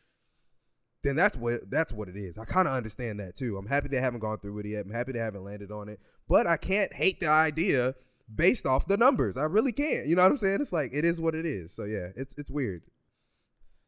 then that's what that's what it is. I kind of understand that too. I'm happy they haven't gone through it yet. I'm happy they haven't landed on it. But I can't hate the idea based off the numbers. I really can't. You know what I'm saying? It's like it is what it is. So yeah, it's it's weird.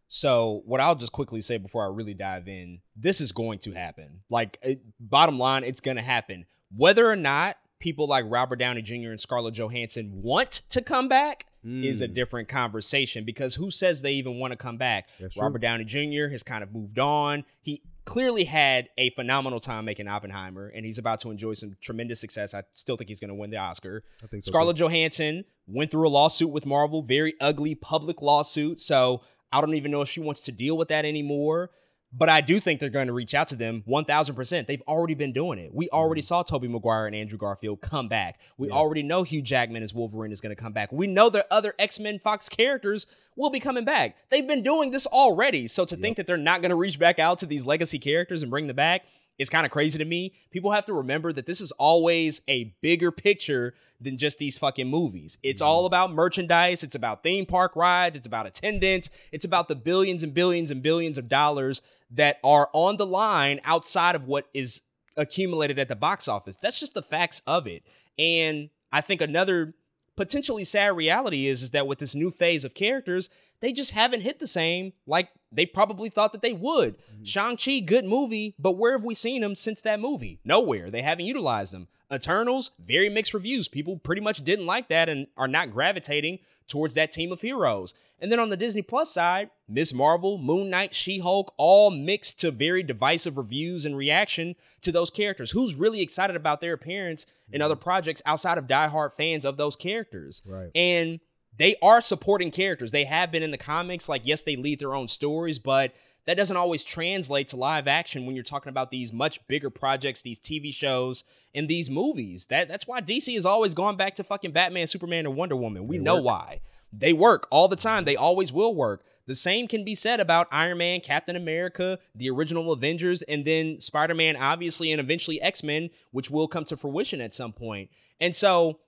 So what I'll just quickly say before I really dive in, this is going to happen. Like it, bottom line, it's going to happen. Whether or not people like Robert Downey Jr. and Scarlett Johansson want to come back, mm. is a mm. different conversation because who says they even want to come back? That's Robert true. Downey Jr. has kind of moved on. He clearly had a phenomenal time making Oppenheimer, and he's about to enjoy some tremendous success. I still think he's going to win the Oscar. I think so Scarlett too. Johansson went through a lawsuit with Marvel, very ugly public lawsuit. So I don't even know if she wants to deal with that anymore. But I do think they're going to reach out to them 1000%. They've already been doing it. We already mm-hmm. saw Tobey Maguire and Andrew Garfield come back. We yeah. already know Hugh Jackman as Wolverine is going to come back. We know that other X Men Fox characters will be coming back. They've been doing this already. So to yep. think that they're not going to reach back out to these legacy characters and bring them back is kind of crazy to me. People have to remember that this is always a bigger picture than just these fucking movies. It's mm-hmm. all about merchandise, it's about theme park rides, it's about attendance, it's about the billions and billions and billions of dollars that are on the line outside of what is accumulated at the box office. That's just the facts of it. And I think another potentially sad reality is, is that with this new phase of characters, they just haven't hit the same like they probably thought that they would. Mm-hmm. Shang-Chi, good movie, but where have we seen them since that movie? Nowhere. They haven't utilized them. Eternals, very mixed reviews. People pretty much didn't like that and are not gravitating towards that team of heroes. And then on the Disney Plus side, Miss Marvel, Moon Knight, She Hulk, all mixed to very divisive reviews and reaction to those characters. Who's really excited about their appearance in other projects outside of diehard fans of those characters? Right. And they are supporting characters. They have been in the comics. Like, yes, they lead their own stories, but that doesn't always translate to live action when you're talking about these much bigger projects, these TV shows, and these movies. That that's why DC has always gone back to fucking Batman, Superman, and Wonder Woman. We they know work. why. They work all the time. They always will work. The same can be said about Iron Man, Captain America, the original Avengers, and then Spider Man, obviously, and eventually X Men, which will come to fruition at some point. And so,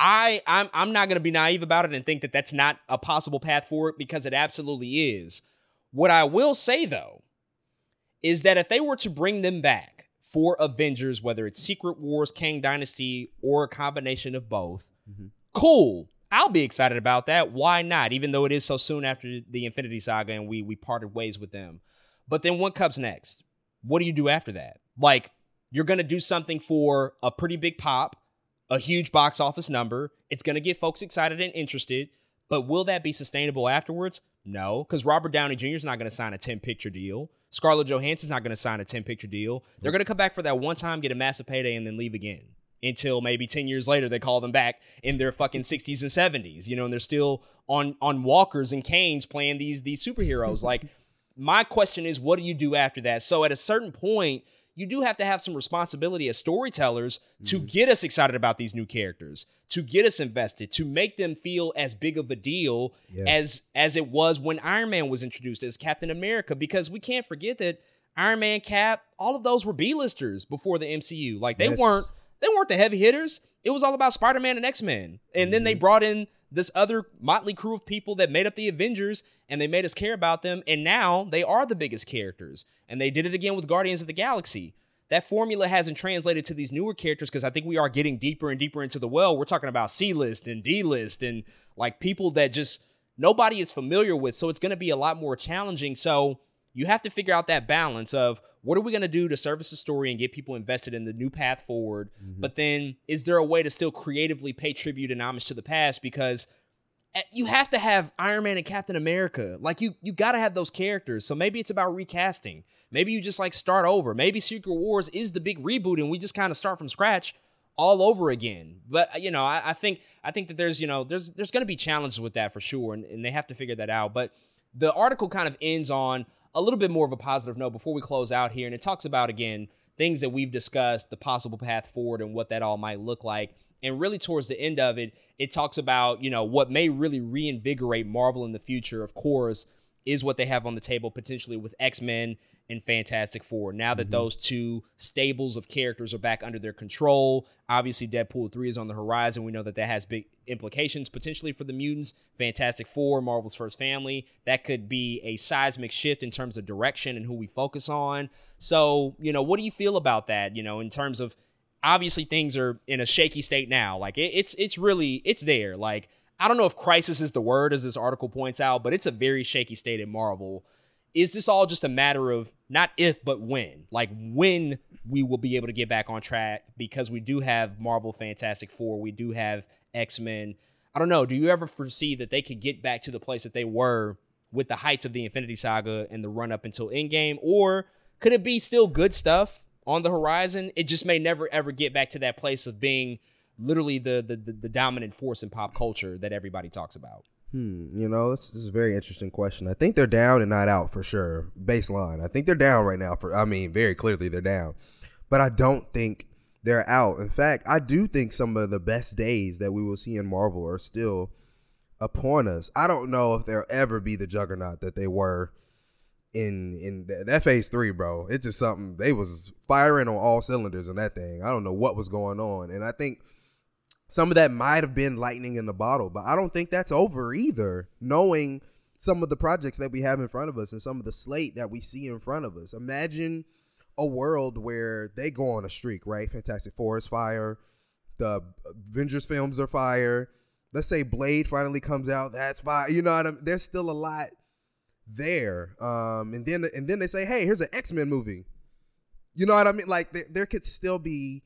I I'm I'm not gonna be naive about it and think that that's not a possible path forward because it absolutely is. What I will say though is that if they were to bring them back for Avengers, whether it's Secret Wars, Kang Dynasty, or a combination of both, mm-hmm. cool. I'll be excited about that. Why not? Even though it is so soon after the Infinity Saga and we we parted ways with them. But then what comes next? What do you do after that? Like you're going to do something for a pretty big pop, a huge box office number. It's going to get folks excited and interested. But will that be sustainable afterwards? No, because Robert Downey Jr. is not going to sign a 10 picture deal. Scarlett Johansson's not going to sign a 10 picture deal. They're going to come back for that one time, get a massive payday, and then leave again. until maybe 10 years later they call them back in their fucking 60s and 70s you know and they're still on on walkers and canes playing these these superheroes like my question is what do you do after that so at a certain point you do have to have some responsibility as storytellers to Mm-hmm. get us excited about these new characters to get us invested to make them feel as big of a deal Yeah. as as it was when iron man was introduced as captain america because we can't forget that iron man cap all of those were b-listers before the mcu like they Yes. weren't they weren't the heavy hitters. It was all about Spider Man and X Men. And then they Mm-hmm. brought in this other motley crew of people that made up the Avengers and they made us care about them. And now they are the biggest characters. And they did it again with Guardians of the Galaxy. That formula hasn't translated to these newer characters because I think we are getting deeper and deeper into the well. We're talking about C list and D list and like people that just nobody is familiar with. So it's going to be a lot more challenging. So you have to figure out that balance of what are we going to do to service the story and get people invested in the new path forward but then is there a way to still creatively pay tribute and homage to the past? Because eh, you have to have iron man and captain america. Like you you got to have those characters. So maybe it's about recasting. Maybe you just like start over. Maybe secret wars is the big reboot and we just kind of start from scratch all over again. But uh, you know I, I think i think that there's you know there's there's going to be challenges with that for sure and, and they have to figure that out. But the article kind of ends on a little bit more of a positive note before we close out here and it talks about again things that we've discussed the possible path forward and what that all might look like. And really towards the end of it it talks about you know what may really reinvigorate marvel in the future of course is what they have on the table potentially with x-men and fantastic four. Now that mm-hmm. those two stables of characters are back under their control obviously deadpool 3 is on the horizon. We know that that has big implications potentially for the mutants. Fantastic four marvel's first family that could be a seismic shift in terms of direction and who we focus on. So you know what do you feel about that you know in terms of obviously things are in a shaky state now. Like it, it's it's really it's there. Like i don't know if crisis is the word as this article points out but it's a very shaky state in marvel is this all just a matter of not if but when? Like when we will be able to get back on track because we do have marvel fantastic four we do have x-men. I don't know do you ever foresee that they could get back to the place that they were with the heights of the infinity saga and the run up until endgame? Or could it be still good stuff on the horizon? It just may never ever get back to that place of being literally the the, the, the dominant force in pop culture that everybody talks about Hmm, you know, this, this is a very interesting question. I think they're down and not out for sure. Baseline. I think they're down right now for I mean, very clearly they're down. But I don't think they're out. In fact, I do think some of the best days that we will see in Marvel are still upon us. I don't know if they'll ever be the juggernaut that they were in in th- that phase 3, bro. It's just something they was firing on all cylinders in that thing. I don't know what was going on. And I think some of that might have been lightning in the bottle, but I don't think that's over either. Knowing some of the projects that we have in front of us and some of the slate that we see in front of us. Imagine a world where they go on a streak, right? Fantastic Four is fire. The Avengers films are fire. Let's say Blade finally comes out. That's fire. You know what I mean? There's still a lot there. Um, and then and then they say, hey, here's an X Men movie. You know what I mean? Like there, there could still be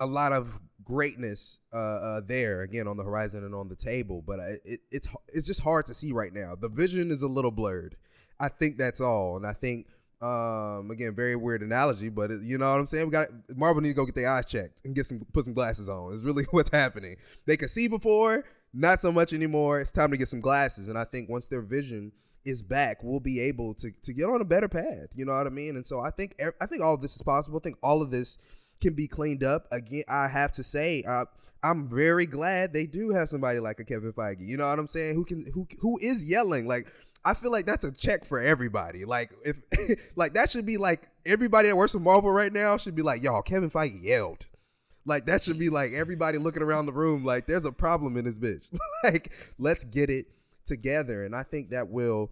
a lot of greatness uh, uh, there again on the horizon and on the table, but it, it's it's just hard to see right now. The vision is a little blurred. I think that's all, and I think um, again, very weird analogy, but it, you know what I'm saying. We got Marvel need to go get their eyes checked and get some put some glasses on. Is really what's happening. They could see before, not so much anymore. It's time to get some glasses, and I think once their vision is back, we'll be able to to get on a better path. You know what I mean? And so I think I think all of this is possible. I think all of this can be cleaned up. Again, I have to say, uh, I'm very glad they do have somebody like a Kevin Feige. You know what I'm saying? Who can who who is yelling like. I feel like that's a check for everybody. Like if like that should be like everybody that works for Marvel right now should be like, y'all, Kevin Feige yelled. Like that should be like everybody looking around the room like there's a problem in this bitch. like let's get it together. And I think that will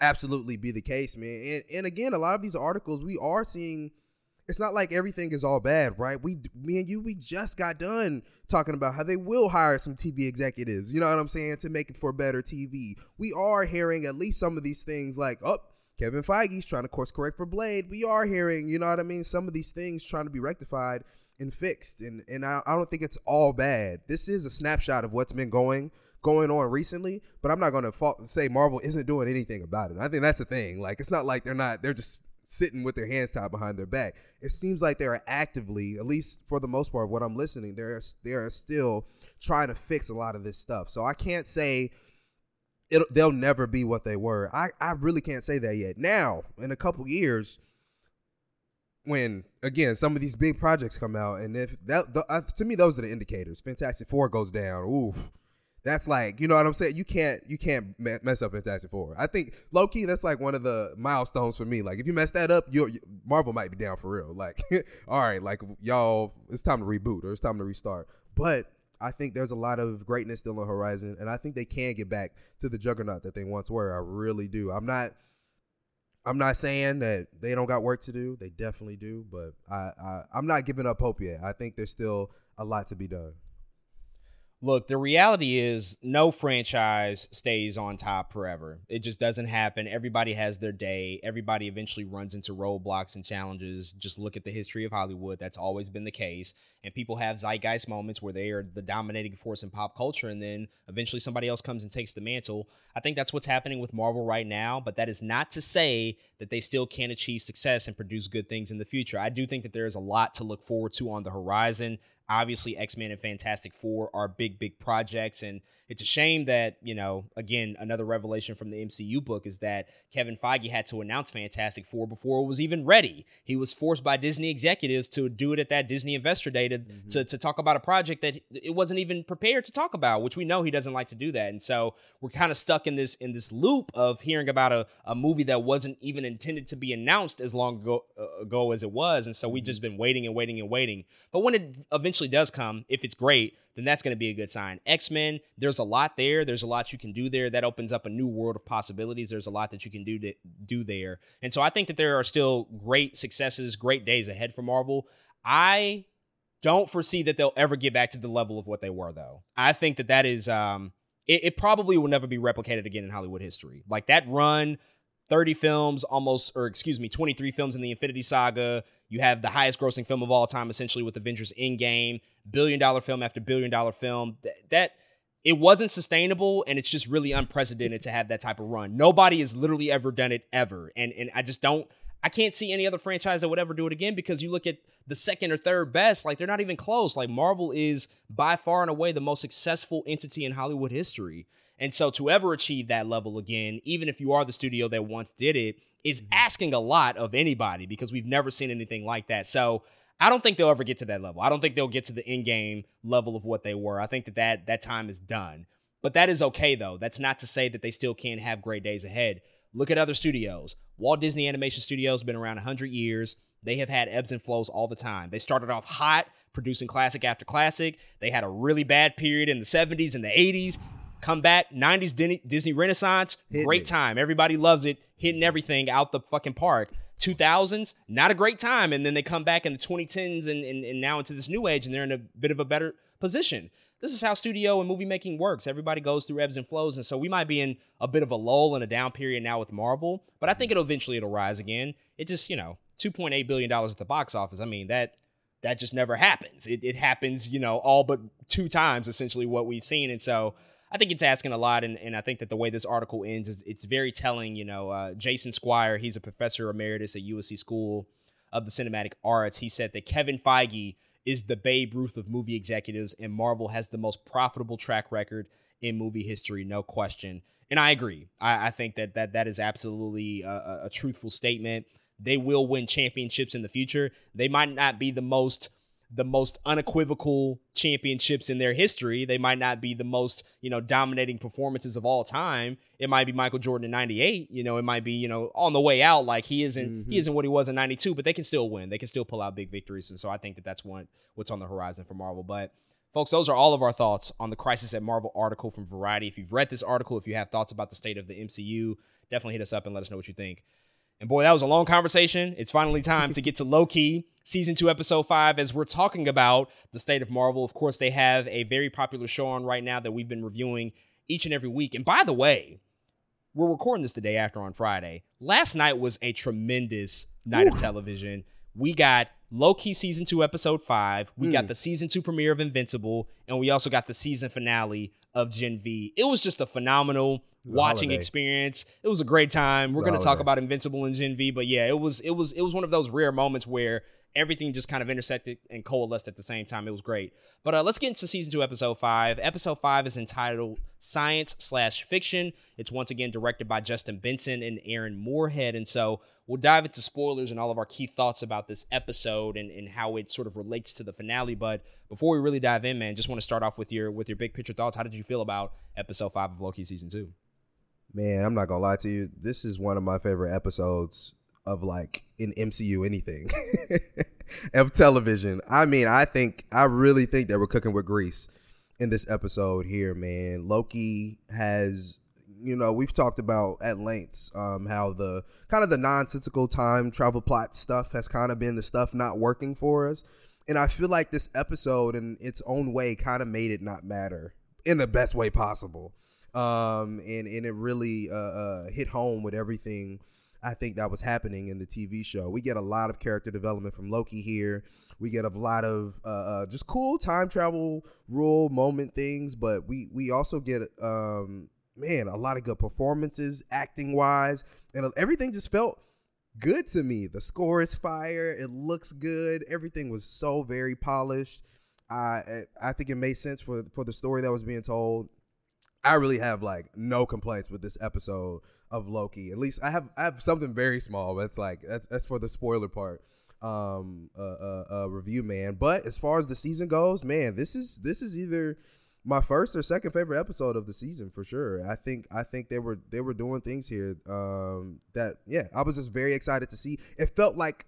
absolutely be the case, man. And and again, a lot of these articles we are seeing it's not like everything is all bad, right? We, me and you, we just got done talking about how they will hire some TV executives. You know what I'm saying to make it for better TV. We are hearing at least some of these things like, oh, Kevin Feige's trying to course correct for Blade. We are hearing, you know what I mean, some of these things trying to be rectified and fixed. And and I, I don't think it's all bad. This is a snapshot of what's been going going on recently, but I'm not going to say Marvel isn't doing anything about it. I think that's the thing. Like it's not like they're not they're just sitting with their hands tied behind their back. It seems like they are actively, at least for the most part, what I'm listening, they're they are still trying to fix a lot of this stuff. So I can't say it they'll never be what they were. I I really can't say that yet. Now, in a couple years, when again some of these big projects come out, and if that the, uh, to me those are the indicators. Fantastic Four goes down. Oof. That's like, you know what I'm saying? You can't you can't mess up Fantastic Four. I think low key that's like one of the milestones for me. Like if you mess that up, you Marvel might be down for real. Like, all right, like y'all, it's time to reboot or it's time to restart. But I think there's a lot of greatness still on the horizon, and I think they can get back to the juggernaut that they once were. I really do. I'm not. I'm not saying that they don't got work to do. They definitely do, but I, I I'm not giving up hope yet. I think there's still a lot to be done. Look, the reality is no franchise stays on top forever. It just doesn't happen. Everybody has their day. Everybody eventually runs into roadblocks and challenges. Just look at the history of Hollywood. That's always been the case. And people have zeitgeist moments where they are the dominating force in pop culture, and then eventually somebody else comes and takes the mantle. I think that's what's happening with Marvel right now, but that is not to say that they still can't achieve success and produce good things in the future. I do think that there is a lot to look forward to on the horizon obviously X-Men and Fantastic Four are big, big projects. And it's a shame that, you know, again, another revelation from the MCU book is that Kevin Feige had to announce Fantastic Four before it was even ready. He was forced by Disney executives to do it at that Disney Investor Day to, mm-hmm. to, to talk about a project that it wasn't even prepared to talk about, which we know he doesn't like to do that. And so we're kind of stuck in this in this loop of hearing about a, a movie that wasn't even intended to be announced as long ago, uh, ago as it was. And so we've mm-hmm. just been waiting and waiting and waiting. But when it eventually does come, if it's great, then that's going to be a good sign. X Men, there's a lot there. There's a lot you can do there. That opens up a new world of possibilities. There's a lot that you can do to, do there, and so I think that there are still great successes, great days ahead for Marvel. I don't foresee that they'll ever get back to the level of what they were, though. I think that that is, um, it, it probably will never be replicated again in Hollywood history. Like that run 30 films, almost, or excuse me, 23 films in the Infinity Saga. You have the highest grossing film of all time, essentially, with Avengers Endgame, billion dollar film after billion dollar film. That, that it wasn't sustainable, and it's just really unprecedented to have that type of run. Nobody has literally ever done it ever. And and I just don't I can't see any other franchise that would ever do it again because you look at the second or third best, like they're not even close. Like Marvel is by far and away the most successful entity in Hollywood history. And so to ever achieve that level again, even if you are the studio that once did it, is mm-hmm. asking a lot of anybody because we've never seen anything like that. So I don't think they'll ever get to that level. I don't think they'll get to the Endgame level of what they were. I think that that, that time is done. But that is okay though. That's not to say that they still can't have great days ahead. Look at other studios. Walt Disney Animation Studios been around 100 years. They have had ebbs and flows all the time. They started off hot, producing classic after classic. They had a really bad period in the 70s and the 80s come back 90s disney renaissance great time. Everybody loves it hitting everything out the fucking park. 2000s not a great time and then they come back in the 2010s and, and, and now into this new age and they're in a bit of a better position. This is how studio and movie making works. Everybody goes through ebbs and flows and so we might be in a bit of a lull and a down period now with marvel but i think it'll eventually it'll rise again. It just you know 2.8 billion dollars at the box office i mean that that just never happens. It, it happens you know all but two times essentially what we've seen and so I think it's asking a lot, and, and I think that the way this article ends is it's very telling. You know, uh, Jason Squire, he's a professor emeritus at USC School of the Cinematic Arts. He said that Kevin Feige is the Babe Ruth of movie executives, and Marvel has the most profitable track record in movie history, no question. And I agree. I, I think that that that is absolutely a, a truthful statement. They will win championships in the future. They might not be the most the most unequivocal championships in their history. They might not be the most, you know, dominating performances of all time. It might be Michael Jordan in 98, you know, it might be, you know, on the way out like he isn't mm-hmm. he isn't what he was in 92, but they can still win. They can still pull out big victories. And so I think that that's what what's on the horizon for Marvel. But folks, those are all of our thoughts on the Crisis at Marvel article from Variety. If you've read this article, if you have thoughts about the state of the MCU, definitely hit us up and let us know what you think. And boy, that was a long conversation. It's finally time to get to Loki, season two, episode five, as we're talking about the state of Marvel. Of course, they have a very popular show on right now that we've been reviewing each and every week. And by the way, we're recording this the day after on Friday. Last night was a tremendous night Ooh. of television. we got Loki season two, episode five. We got hmm. the season two premiere of Invincible, and we also got the season finale of Gen V. It was just a phenomenal watching holiday. experience. It was a great time. We're gonna talk about Invincible and Gen V, but yeah, it was it was it was one of those rare moments where everything just kind of intersected and coalesced at the same time. It was great. But uh, let's get into season two, episode five. Episode five is entitled Science slash Fiction. It's once again directed by Justin Benson and Aaron Moorhead. And so we'll dive into spoilers and all of our key thoughts about this episode and, and how it sort of relates to the finale. But before we really dive in, man, just want to start off with your with your big picture thoughts. How did you feel about episode five of Loki season two? Man, I'm not gonna lie to you. This is one of my favorite episodes of like in MCU anything of television. I mean, I think I really think that we're cooking with grease in this episode here, man. Loki has you know, we've talked about at lengths um, how the kind of the nonsensical time travel plot stuff has kind of been the stuff not working for us. And I feel like this episode, in its own way, kind of made it not matter in the best way possible. Um, and, and it really uh, uh, hit home with everything I think that was happening in the TV show. We get a lot of character development from Loki here. We get a lot of uh, uh, just cool time travel rule moment things, but we we also get um, man a lot of good performances acting wise, and everything just felt good to me. The score is fire. It looks good. Everything was so very polished. I I think it made sense for for the story that was being told. I really have like no complaints with this episode of Loki. At least I have I have something very small, but it's like that's that's for the spoiler part. Um, uh, uh, uh, review man. But as far as the season goes, man, this is this is either my first or second favorite episode of the season for sure. I think I think they were they were doing things here um, that yeah, I was just very excited to see. It felt like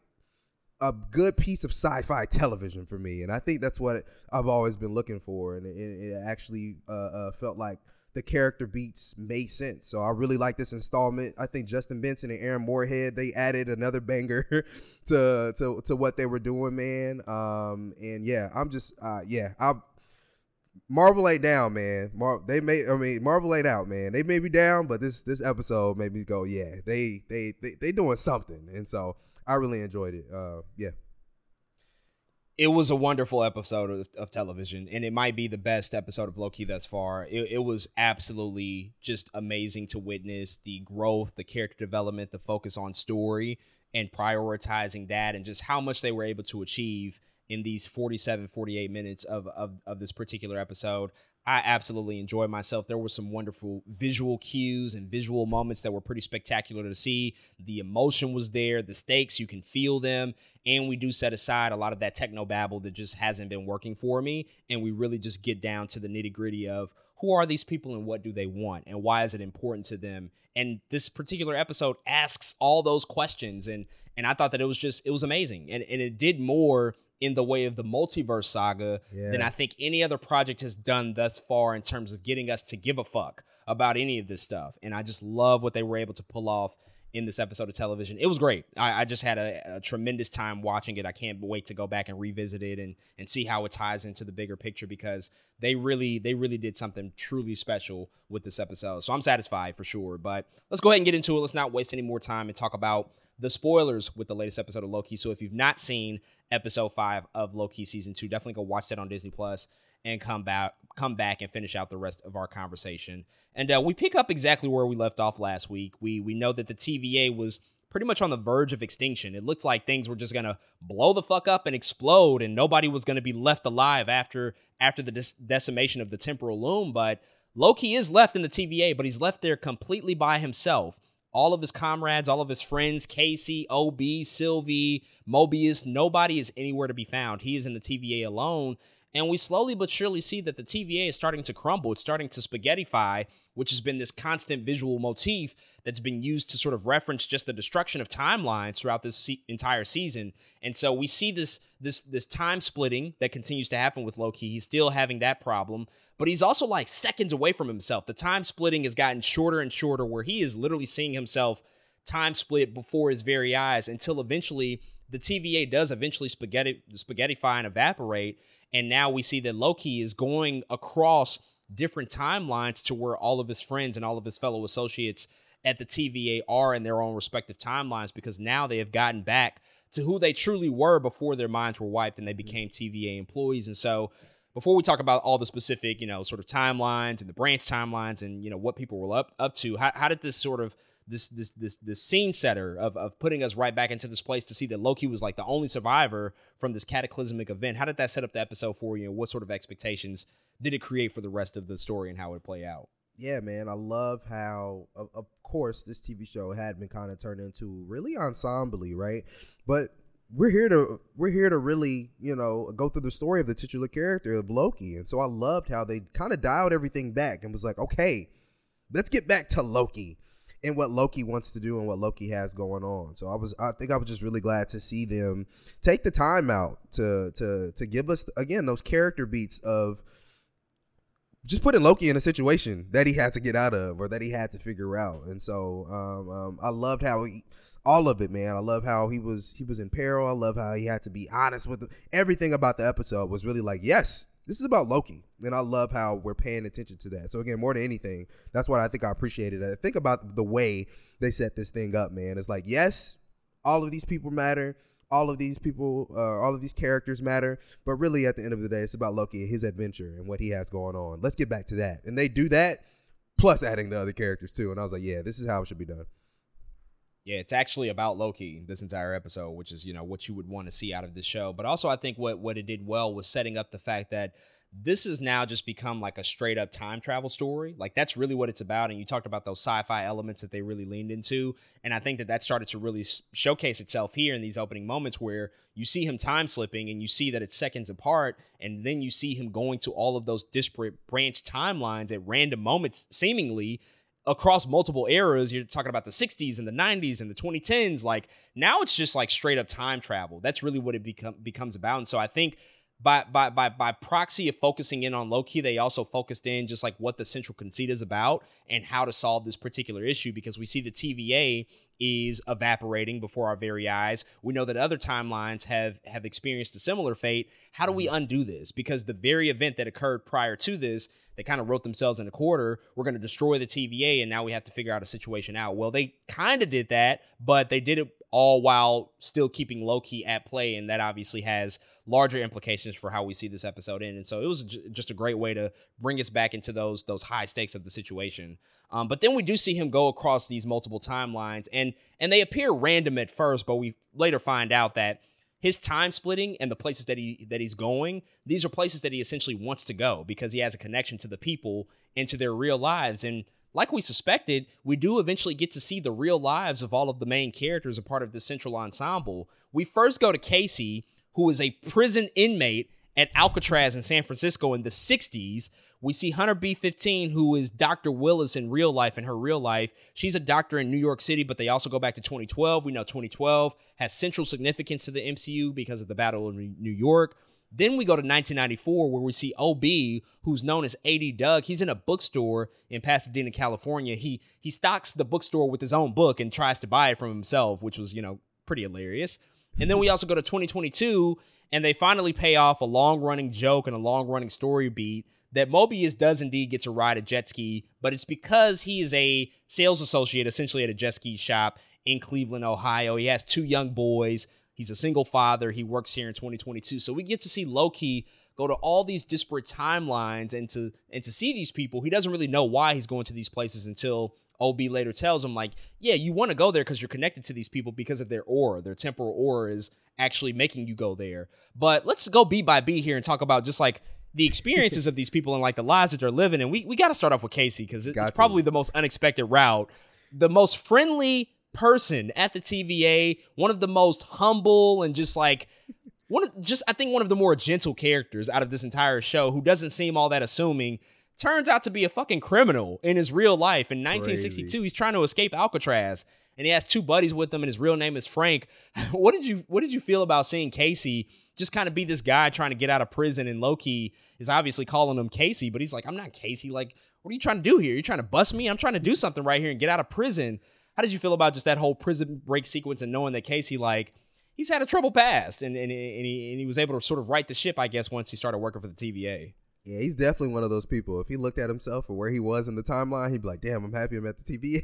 a good piece of sci-fi television for me, and I think that's what I've always been looking for. And it, it actually uh, uh, felt like the character beats made sense. So I really like this installment. I think Justin Benson and Aaron Moorhead they added another banger to to to what they were doing, man. Um, and yeah, I'm just uh, yeah, I. Marvel ain't down, man. Mar- they may, I mean, Marvel ain't out, man. They may be down, but this this episode made me go, yeah, they they they they doing something, and so I really enjoyed it. Uh, yeah. It was a wonderful episode of, of television, and it might be the best episode of Loki thus far. It, it was absolutely just amazing to witness the growth, the character development, the focus on story, and prioritizing that, and just how much they were able to achieve in these 47, 48 minutes of, of, of this particular episode. I absolutely enjoyed myself. There were some wonderful visual cues and visual moments that were pretty spectacular to see. The emotion was there, the stakes, you can feel them. And we do set aside a lot of that techno babble that just hasn't been working for me. And we really just get down to the nitty gritty of who are these people and what do they want and why is it important to them. And this particular episode asks all those questions. And and I thought that it was just it was amazing. And and it did more in the way of the multiverse saga Yeah. than I think any other project has done thus far in terms of getting us to give a fuck about any of this stuff. And I just love what they were able to pull off in this episode of television. It was great. I, I just had a, a tremendous time watching it. I can't wait to go back and revisit it and and see how it ties into the bigger picture because they really they really did something truly special with this episode. So I'm satisfied for sure. But let's go ahead and get into it. Let's not waste any more time and talk about the spoilers with the latest episode of Loki. So if you've not seen episode five of Loki season two, definitely go watch that on Disney Plus and come back come back and finish out the rest of our conversation. And uh, we pick up exactly where we left off last week. We we know that the TVA was pretty much on the verge of extinction. It looked like things were just gonna blow the fuck up and explode, and nobody was gonna be left alive after after the decimation of the temporal loom. But Loki is left in the TVA, but he's left there completely by himself all of his comrades, all of his friends, Casey, OB, Sylvie, Mobius, nobody is anywhere to be found. He is in the TVA alone. And we slowly but surely see that the TVA is starting to crumble. It's starting to spaghettify, which has been this constant visual motif that's been used to sort of reference just the destruction of timelines throughout this se- entire season. And so we see this this this time splitting that continues to happen with Loki. He's still having that problem, but he's also like seconds away from himself. The time splitting has gotten shorter and shorter, where he is literally seeing himself time split before his very eyes until eventually the TVA does eventually spaghetti spaghettify and evaporate. And now we see that Loki is going across different timelines to where all of his friends and all of his fellow associates at the TVA are in their own respective timelines because now they have gotten back to who they truly were before their minds were wiped and they mm-hmm. became TVA employees. And so, before we talk about all the specific, you know, sort of timelines and the branch timelines and you know what people were up up to, how, how did this sort of this this this this scene setter of of putting us right back into this place to see that Loki was like the only survivor from this cataclysmic event. How did that set up the episode for you, and what sort of expectations did it create for the rest of the story and how it play out? Yeah, man, I love how, of, of course, this TV show had been kind of turned into really ensemble, right? But we're here to we're here to really you know go through the story of the titular character of Loki, and so I loved how they kind of dialed everything back and was like, okay, let's get back to Loki and what Loki wants to do and what Loki has going on. So I was I think I was just really glad to see them take the time out to to to give us again those character beats of just putting Loki in a situation that he had to get out of or that he had to figure out. And so um, um, I loved how he all of it, man. I love how he was he was in peril. I love how he had to be honest with everything about the episode was really like, yes, this is about Loki, and I love how we're paying attention to that. So again, more than anything, that's what I think I appreciated. I think about the way they set this thing up, man. It's like, yes, all of these people matter. All of these people, uh, all of these characters matter, but really at the end of the day, it's about Loki and his adventure and what he has going on. Let's get back to that, and they do that, plus adding the other characters too. And I was like, yeah, this is how it should be done. Yeah, it's actually about Loki this entire episode, which is you know what you would want to see out of the show. But also, I think what what it did well was setting up the fact that this has now just become like a straight up time travel story. Like that's really what it's about. And you talked about those sci-fi elements that they really leaned into, and I think that that started to really showcase itself here in these opening moments where you see him time slipping and you see that it's seconds apart, and then you see him going to all of those disparate branch timelines at random moments, seemingly across multiple eras. You're talking about the 60s and the 90s and the 2010s. Like now it's just like straight up time travel. That's really what it become, becomes about. And so I think by by by by proxy of focusing in on Loki, they also focused in just like what the central conceit is about and how to solve this particular issue because we see the TVA is evaporating before our very eyes. We know that other timelines have have experienced a similar fate. How do we mm-hmm. undo this? Because the very event that occurred prior to this, they kind of wrote themselves in a quarter. We're going to destroy the TVA, and now we have to figure out a situation out. Well, they kind of did that, but they did it all while still keeping Loki at play, and that obviously has larger implications for how we see this episode in. And so it was just a great way to bring us back into those those high stakes of the situation. Um, but then we do see him go across these multiple timelines, and and they appear random at first, but we later find out that his time splitting and the places that he that he's going, these are places that he essentially wants to go because he has a connection to the people and to their real lives. And like we suspected, we do eventually get to see the real lives of all of the main characters a part of the central ensemble. We first go to Casey, who is a prison inmate at Alcatraz in San Francisco in the 60s. We see Hunter B15, who is Dr. Willis in real life, in her real life. She's a doctor in New York City, but they also go back to 2012. We know 2012 has central significance to the MCU because of the Battle of New York. Then we go to 1994, where we see OB, who's known as AD Doug. He's in a bookstore in Pasadena, California. He he stocks the bookstore with his own book and tries to buy it from himself, which was you know pretty hilarious. And then we also go to 2022, and they finally pay off a long running joke and a long running story beat that Mobius does indeed get to ride a jet ski, but it's because he is a sales associate essentially at a jet ski shop in Cleveland, Ohio. He has two young boys. He's a single father. He works here in 2022. So we get to see Loki go to all these disparate timelines and to and to see these people. He doesn't really know why he's going to these places until OB later tells him like, yeah, you want to go there because you're connected to these people because of their aura. Their temporal aura is actually making you go there. But let's go B by B here and talk about just like the experiences of these people and like the lives that they're living. And we, we got to start off with Casey because it's got probably to. the most unexpected route. The most friendly person at the TVA, one of the most humble and just like one of just I think one of the more gentle characters out of this entire show who doesn't seem all that assuming turns out to be a fucking criminal in his real life. In 1962, Crazy. he's trying to escape Alcatraz and he has two buddies with him and his real name is Frank. what did you what did you feel about seeing Casey just kind of be this guy trying to get out of prison and Loki is obviously calling him Casey, but he's like, I'm not Casey. Like, what are you trying to do here? You're trying to bust me? I'm trying to do something right here and get out of prison. How did you feel about just that whole prison break sequence and knowing that Casey, like, he's had a trouble past and, and, and, he, and he was able to sort of right the ship, I guess, once he started working for the TVA? Yeah, he's definitely one of those people. If he looked at himself or where he was in the timeline, he'd be like, damn, I'm happy I'm at the TVA.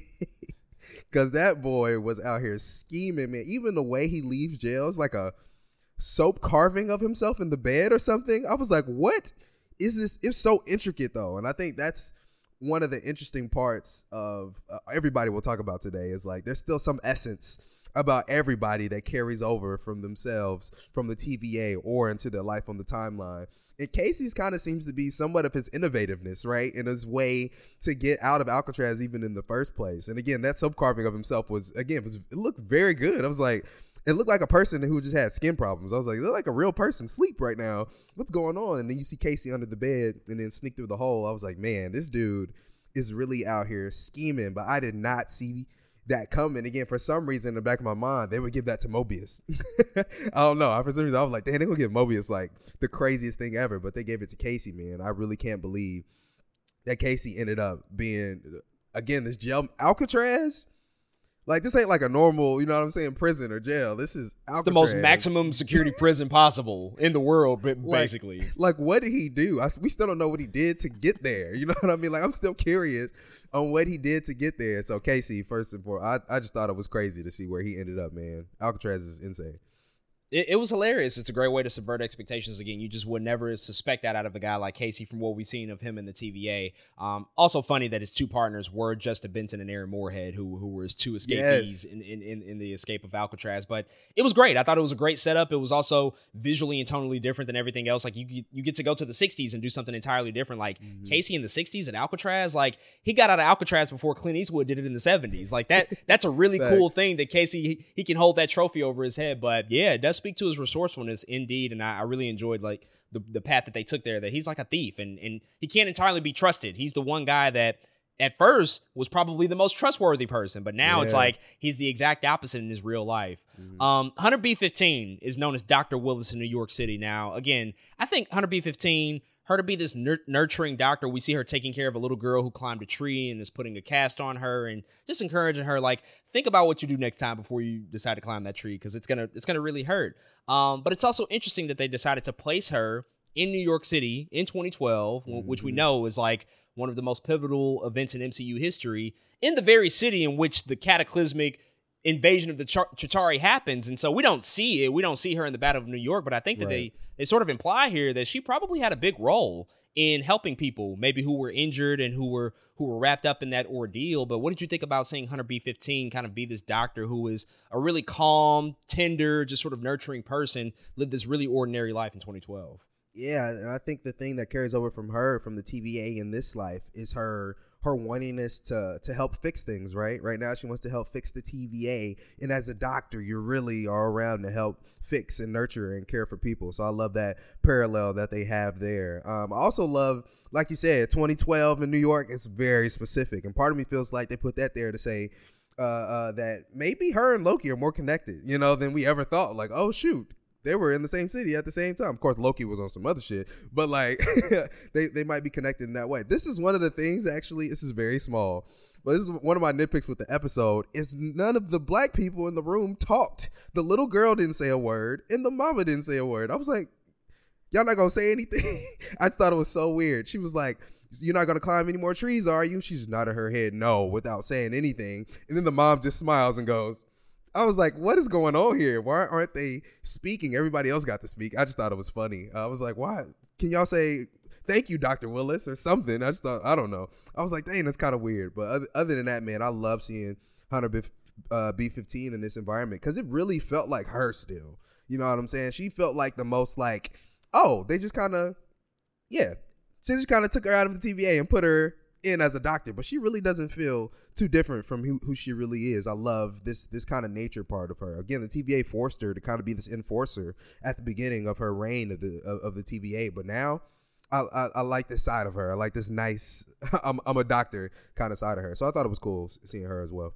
Cause that boy was out here scheming, man. Even the way he leaves jail is like a soap carving of himself in the bed or something. I was like, what is this? It's so intricate though. And I think that's one of the interesting parts of uh, everybody we'll talk about today is like there's still some essence about everybody that carries over from themselves from the TVA or into their life on the timeline. And Casey's kind of seems to be somewhat of his innovativeness, right? In his way to get out of Alcatraz even in the first place. And again, that subcarving of himself was again was it looked very good. I was like, it looked like a person who just had skin problems. I was like, look like a real person sleep right now. What's going on? And then you see Casey under the bed and then sneak through the hole. I was like, man, this dude is really out here scheming. But I did not see that coming. Again, for some reason in the back of my mind, they would give that to Mobius. I don't know. For some reason, I was like, damn, they're gonna give Mobius like the craziest thing ever. But they gave it to Casey, man. I really can't believe that Casey ended up being again this jail Alcatraz like this ain't like a normal, you know what I'm saying, prison or jail. This is Alcatraz. It's the most maximum security prison possible in the world, basically. Like, like what did he do? I, we still don't know what he did to get there. You know what I mean? Like I'm still curious on what he did to get there. So Casey, first and foremost, I, I just thought it was crazy to see where he ended up, man. Alcatraz is insane it, it, was hilarious. It's a great way to subvert expectations. Again, you just would never suspect that out of a guy like Casey from what we've seen of him in the TVA. Um, also funny that his two partners were Justin Benson and Aaron Moorhead, who who were his two escapees yes. in, in, in, in, the escape of Alcatraz. But it was great. I thought it was a great setup. It was also visually and tonally different than everything else. Like you you get to go to the '60s and do something entirely different. Like mm-hmm. Casey in the '60s at Alcatraz, like he got out of Alcatraz before Clint Eastwood did it in the '70s. Like that that's a really cool thing that Casey he, he can hold that trophy over his head. But yeah, it does speak to his resourcefulness indeed, and I, I really enjoyed like the the path that they took there. That he's like a thief, and and he can't entirely be trusted. He's the one guy that at first was probably the most trustworthy person, but now yeah. it's like he's the exact opposite in his real life. Mm-hmm. Um, Hunter B15 is known as Dr. Willis in New York City. Now, again, I think Hunter B15 her to be this nur- nurturing doctor. We see her taking care of a little girl who climbed a tree and is putting a cast on her and just encouraging her like think about what you do next time before you decide to climb that tree because it's gonna it's gonna really hurt. Um, but it's also interesting that they decided to place her in New York City in 2012, mm-hmm. which we mm-hmm. know is like one of the most pivotal events in MCU history, in the very city in which the cataclysmic invasion of the Ch- Chitauri happens, and so we don't see it. We don't see her in the Battle of New York, but I think that right. they they sort of imply here that she probably had a big role in helping people, maybe who were injured and who were who were wrapped up in that ordeal. But what did you think about seeing Hunter B15 kind of be this doctor who is a really calm, tender, just sort of nurturing person, live this really ordinary life in 2012? Yeah, and I think the thing that carries over from her from the TVA in this life is her her wantingness to to help fix things, right? Right now she wants to help fix the TVA. And as a doctor, you really are around to help fix and nurture and care for people. So I love that parallel that they have there. Um, I also love, like you said, 2012 in New York, it's very specific. And part of me feels like they put that there to say, uh, uh, that maybe her and Loki are more connected, you know, than we ever thought. Like, oh shoot, they were in the same city at the same time. Of course, Loki was on some other shit, but like they they might be connected in that way. This is one of the things. Actually, this is very small, but this is one of my nitpicks with the episode. Is none of the black people in the room talked. The little girl didn't say a word, and the mama didn't say a word. I was like, y'all not gonna say anything. I thought it was so weird. She was like. You're not gonna climb any more trees, are you? She's nodded her head no without saying anything. And then the mom just smiles and goes, I was like, what is going on here? Why aren't they speaking? Everybody else got to speak. I just thought it was funny. I was like, why? Can y'all say thank you, Dr. Willis, or something? I just thought, I don't know. I was like, dang, that's kind of weird. But other, than that, man, I love seeing Hunter B, uh, B15 in this environment because it really felt like her still. You know what I'm saying? She felt like the most like, oh, they just kind of, yeah, she just kind of took her out of the TVA and put her in as a doctor, but she really doesn't feel too different from who, who she really is. I love this this kind of nature part of her. Again, the TVA forced her to kind of be this enforcer at the beginning of her reign of the of, of the TVA, but now I, I, I like this side of her. I like this nice I'm I'm a doctor kind of side of her. So I thought it was cool seeing her as well.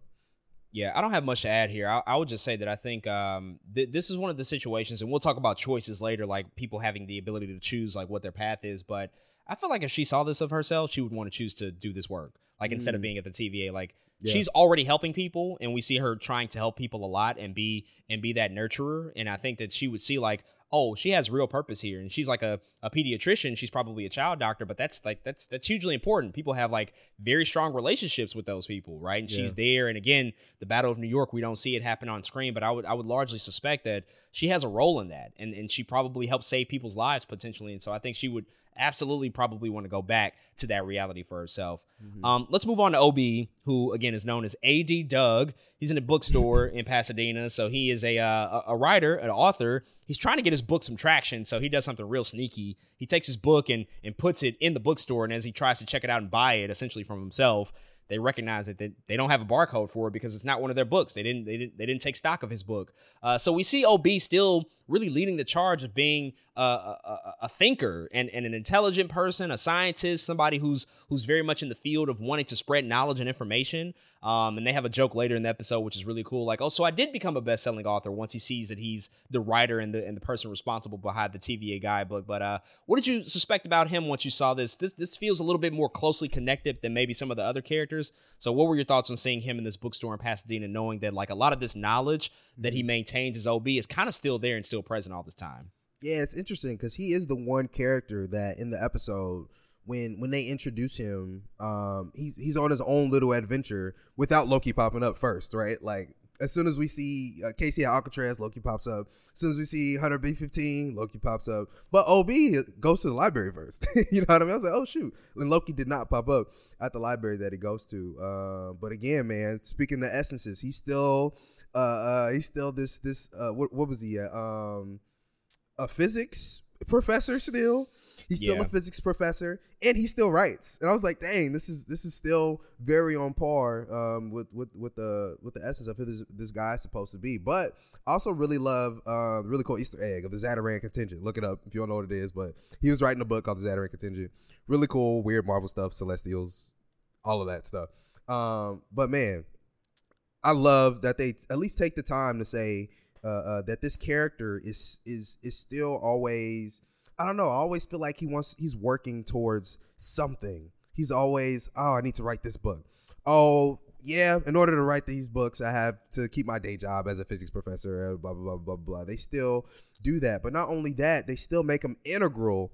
Yeah, I don't have much to add here. I, I would just say that I think um, th- this is one of the situations, and we'll talk about choices later, like people having the ability to choose like what their path is. But I feel like if she saw this of herself, she would want to choose to do this work. Like mm. instead of mm. being at the TVA, like yeah. she's already helping people, and we see her trying to help people a lot and be and be that nurturer. And I think that she would see like, oh, she has real purpose here, and she's like a, a pediatrician. She's probably a child doctor, but that's like that's that's hugely important. People have like very strong relationships with those people, right? And she's there. And again, the Battle of New York, we don't see it happen on screen, but I would I would largely suspect that she has a role in that, and and she probably helped save people's lives potentially. And so I think she would absolutely probably want to go back to that reality for herself. Um, let's move on to OB, who again is known as AD Doug. He's in a bookstore in Pasadena, so he is a uh, a a writer, an author. He's trying to get his book some traction, so he does something real sneaky. He takes his book and and puts it in the bookstore, and as he tries to check it out and buy it, essentially from himself, they recognize that they, they don't have a barcode for it because it's not one of their books. They didn't they didn't they didn't take stock of his book. Uh, so we see OB still really leading the charge of being a, a, a thinker and, and an intelligent person, a scientist, somebody who's who's very much in the field of wanting to spread knowledge and information. Um, and they have a joke later in the episode, which is really cool. Like, oh, so I did become a best-selling author once he sees that he's the writer and the and the person responsible behind the TVA guidebook. But uh, what did you suspect about him once you saw this? This this feels a little bit more closely connected than maybe some of the other characters. So, what were your thoughts on seeing him in this bookstore in Pasadena, knowing that like a lot of this knowledge that he maintains as OB is kind of still there and still present all this time? Yeah, it's interesting because he is the one character that in the episode when when they introduce him, um, he's he's on his own little adventure without Loki popping up first, right? Like as soon as we see uh, Casey at Alcatraz, Loki pops up. As soon as we see Hunter B fifteen, Loki pops up. But OB goes to the library first. you know what I mean? I was like, oh shoot, and Loki did not pop up at the library that he goes to. Uh, but again, man, speaking of essences, he's still uh, uh he's still this this uh what what was he at? Um, a physics professor still. He's still Yeah. a physics professor, and he still writes. And I was like, dang, this is this is still very on par um, with with with the with the essence of who this this guy is supposed to be. But I also really love uh, the really cool Easter egg of the Zataran contingent. Look it up if you don't know what it is. But he was writing a book called the Zataran contingent. Really cool, weird Marvel stuff, Celestials, all of that stuff. Um, but man, I love that they at least take the time to say uh, uh, that this character is is is still always I don't know. I always feel like he wants he's working towards something. He's always oh I need to write this book. Oh yeah, in order to write these books, I have to keep my day job as a physics professor. uh, Blah blah blah blah blah. They still do that, but not only that, they still make him integral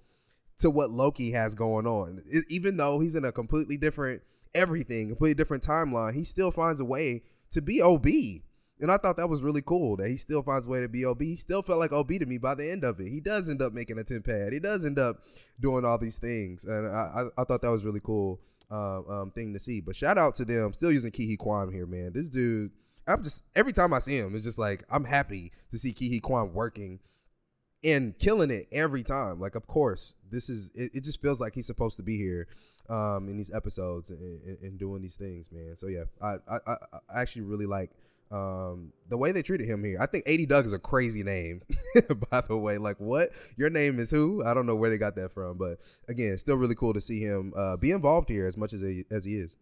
to what Loki has going on. E- even though he's in a completely different everything, completely different timeline, he still finds a way to be OB. And I thought that was really cool that he still finds a way to be OB. He still felt like OB to me by the end of it. He does end up making a TemPad. He does end up doing all these things. And I, I, I thought that was really cool um, um, thing to see. But shout out to them. Still using Ke Huy Quan here, man. This dude, I'm just, every time I see him, it's just like, I'm happy to see Ke Huy Quan working and killing it every time. Like, of course, this is it, it just feels like he's supposed to be here um, in these episodes and, and, doing these things, man. So yeah, I I, I I actually really like um, the way they treated him here. I think 80 Doug is a crazy name, by the way. Like, what? Your name is who? I don't know where they got that from, but again, still really cool to see him uh, be involved here as much as he, as he is.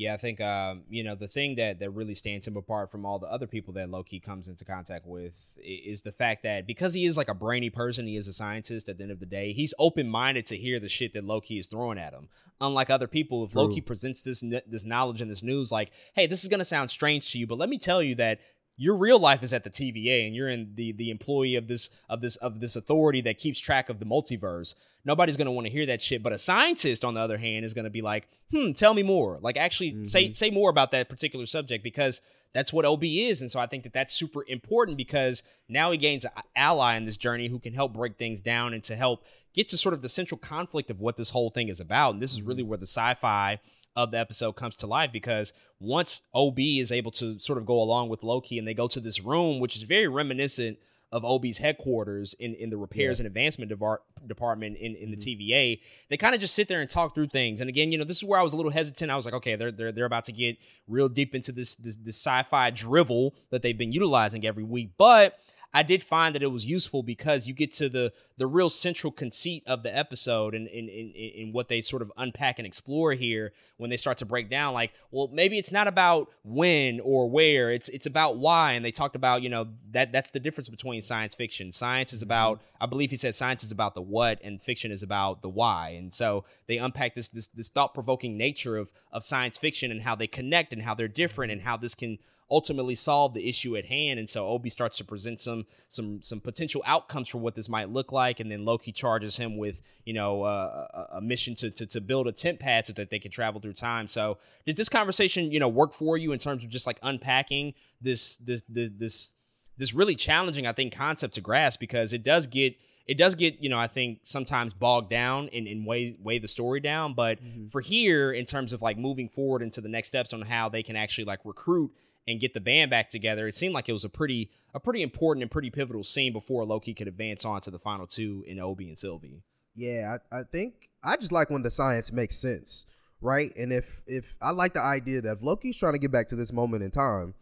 Yeah, I think um, you know the thing that that really stands him apart from all the other people that Loki comes into contact with is the fact that because he is like a brainy person, he is a scientist. At the end of the day, he's open minded to hear the shit that Loki is throwing at him. Unlike other people, if True. Loki presents this this knowledge and this news, like, hey, this is gonna sound strange to you, but let me tell you that your real life is at the TVA and you're in the the employee of this of this of this authority that keeps track of the multiverse. Nobody's gonna want to hear that shit. But a scientist, on the other hand, is gonna be like, hmm, tell me more. Like actually say say more about that particular subject because that's what OB is. And so I think that that's super important because now he gains an ally in this journey who can help break things down and to help get to sort of the central conflict of what this whole thing is about. And this is really where the sci-fi of the episode comes to life because once OB is able to sort of go along with Loki and they go to this room, which is very reminiscent of OB's headquarters in, in the repairs and advancement devar- department in, in the mm-hmm. TVA, they kind of just sit there and talk through things. And again, you know, this is where I was a little hesitant. I was like, okay, they're they're, they're about to get real deep into this, this this sci-fi drivel that they've been utilizing every week, but I did find that it was useful because you get to the the real central conceit of the episode and in in, in, in what they sort of unpack and explore here when they start to break down like well maybe it's not about when or where it's it's about why and they talked about you know that that's the difference between science fiction. Science is about mm-hmm. I believe he said science is about the what and fiction is about the why and so they unpack this this this thought provoking nature of of science fiction and how they connect and how they're different and mm-hmm. how this can ultimately solve the issue at hand. And so OB starts to present some some some potential outcomes for what this might look like, and then Loki charges him with you know uh, a, a mission to, to to build a TemPad so that they can travel through time. So did this conversation you know work for you in terms of just like unpacking this this this this, this really challenging I think concept to grasp because it does get it does get you know i think sometimes bogged down and, and weigh weigh the story down but mm-hmm. for here in terms of like moving forward into the next steps on how they can actually like recruit and get the band back together it seemed like it was a pretty a pretty important and pretty pivotal scene before loki could advance on to the final two in OB and sylvie yeah I, I think i just like when the science makes sense right and if if i like the idea that if loki's trying to get back to this moment in time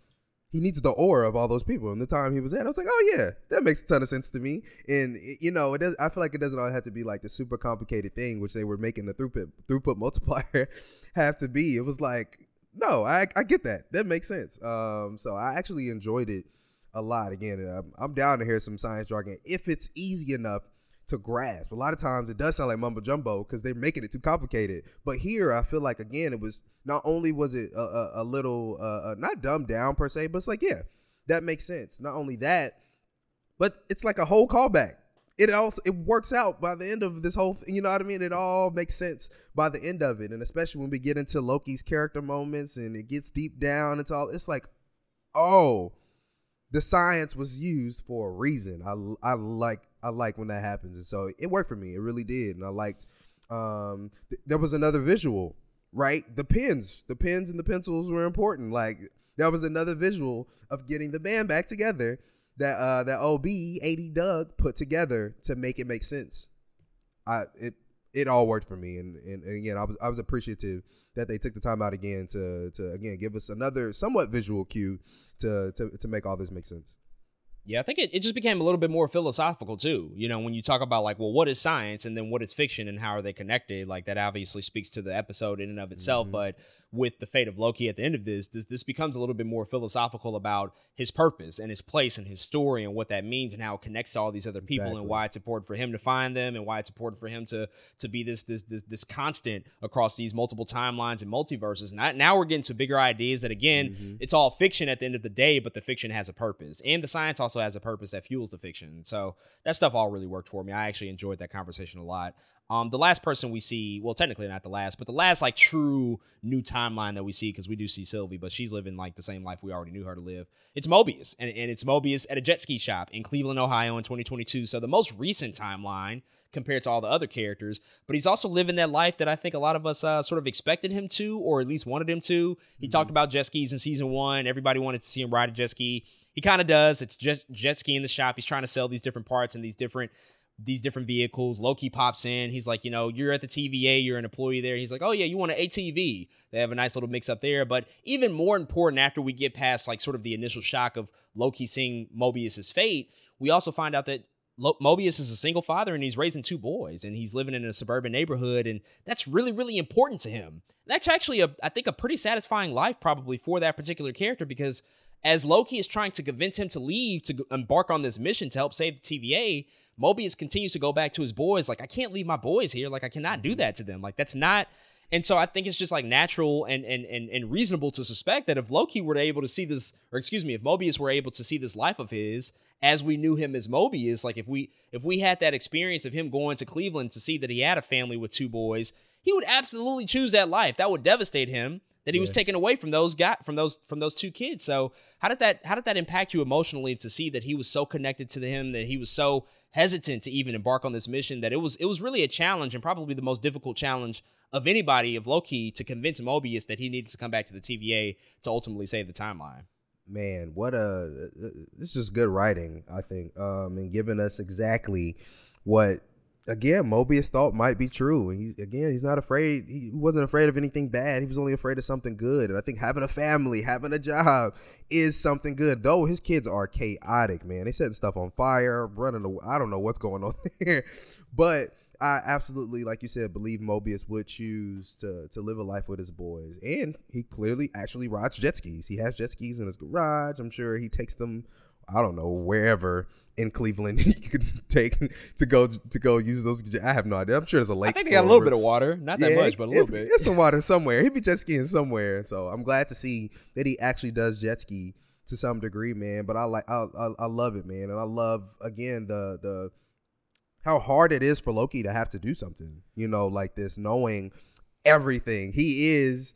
he needs the aura of all those people. And the time he was at, I was like, oh yeah, that makes a ton of sense to me. And it, you know, it does. I feel like it doesn't all have to be like the super complicated thing, which they were making the throughput throughput multiplier have to be. It was like, no, I I get that. That makes sense. Um, so I actually enjoyed it a lot. Again, I'm, I'm down to hear some science jargon if it's easy enough to grasp. A lot of times it does sound like mumbo jumbo because they're making it too complicated. But here, I feel like again, it was not only was it a, a, a little uh, uh, not dumbed down per se, but it's like yeah, that makes sense. Not only that, but it's like a whole callback. It also it works out by the end of this whole thing. You know what I mean? It all makes sense by the end of it, and especially when we get into Loki's character moments and it gets deep down. It's all it's like, oh, the science was used for a reason. I, I like I like when that happens, and so it worked for me. It really did, and I liked. Um, th- there was another visual, right? The pens, the pens and the pencils were important. Like that was another visual of getting the band back together that uh that OB eighty Doug put together to make it make sense. I it it all worked for me, and and, and again I was I was appreciative that they took the time out again to to again give us another somewhat visual cue to to to make all this make sense. Yeah, I think it, it just became a little bit more philosophical too. You know, when you talk about like, well, what is science and then what is fiction and how are they connected? Like that obviously speaks to the episode in and of itself. Mm-hmm. But with the fate of Loki at the end of this, this this becomes a little bit more philosophical about his purpose and his place and his story and what that means and how it connects to all these other people exactly. and why it's important for him to find them and why it's important for him to to be this this this, this constant across these multiple timelines and multiverses. And now we're getting to bigger ideas that again, mm-hmm. it's all fiction at the end of the day, but the fiction has a purpose and the science also has a purpose that fuels the fiction. So that stuff all really worked for me. I actually enjoyed that conversation a lot. Um, the last person we see, well, technically not the last, but the last like true new timeline that we see, because we do see Sylvie, but she's living like the same life we already knew her to live. It's Mobius, and, and it's Mobius at a jet ski shop in Cleveland, Ohio in 2022. So the most recent timeline compared to all the other characters. But he's also living that life that I think a lot of us uh, sort of expected him to, or at least wanted him to. He mm-hmm. talked about jet skis in season one. Everybody wanted to see him ride a jet ski. He kind of does. It's jet, jet ski in the shop. He's trying to sell these different parts and these different these different vehicles. Loki pops in. He's like, you know, you're at the TVA, you're an employee there. He's like, oh yeah, you want an ATV? They have a nice little mix up there. But even more important, after we get past like sort of the initial shock of Loki seeing Mobius's fate, we also find out that Lo- Mobius is a single father and he's raising two boys and he's living in a suburban neighborhood and that's really really important to him. that's actually a I think a pretty satisfying life probably for that particular character because as Loki is trying to convince him to leave to embark on this mission to help save the TVA, Mobius continues to go back to his boys. Like, I can't leave my boys here. Like, I cannot do mm-hmm. that to them. Like, that's not. And so I think it's just like natural and, and and and reasonable to suspect that if Loki were able to see this, or excuse me, if Mobius were able to see this life of his as we knew him as Mobius, like if we if we had that experience of him going to Cleveland to see that he had a family with two boys, he would absolutely choose that life. That would devastate him that he yeah. was taken away from those got from those from those two kids. So how did that how did that impact you emotionally to see that he was so connected to him that he was so hesitant to even embark on this mission that it was it was really a challenge and probably the most difficult challenge of anybody of Loki to convince Mobius that he needed to come back to the TVA to ultimately save the timeline. Man, what a this is good writing, I think, um, and giving us exactly what again Mobius thought might be true. And he again, he's not afraid. He wasn't afraid of anything bad. He was only afraid of something good. And I think having a family, having a job, is something good. Though his kids are chaotic, man. They setting stuff on fire, running. Away. I don't know what's going on here, but. I absolutely, like you said, believe Mobius would choose to to live a life with his boys, and he clearly actually rides jet skis. He has jet skis in his garage. I'm sure he takes them I don't know wherever in Cleveland you could take to go to go use those. I have no idea. I'm sure there's a lake. I think they got a little bit of water, not that Yeah, much, but a little it's, bit. It's some water somewhere. He'd be jet skiing somewhere. So I'm glad to see that he actually does jet ski to some degree, man. But I like I I, I love it, man, and I love again the the how hard it is for Loki to have to do something, you know, like this, knowing everything. He is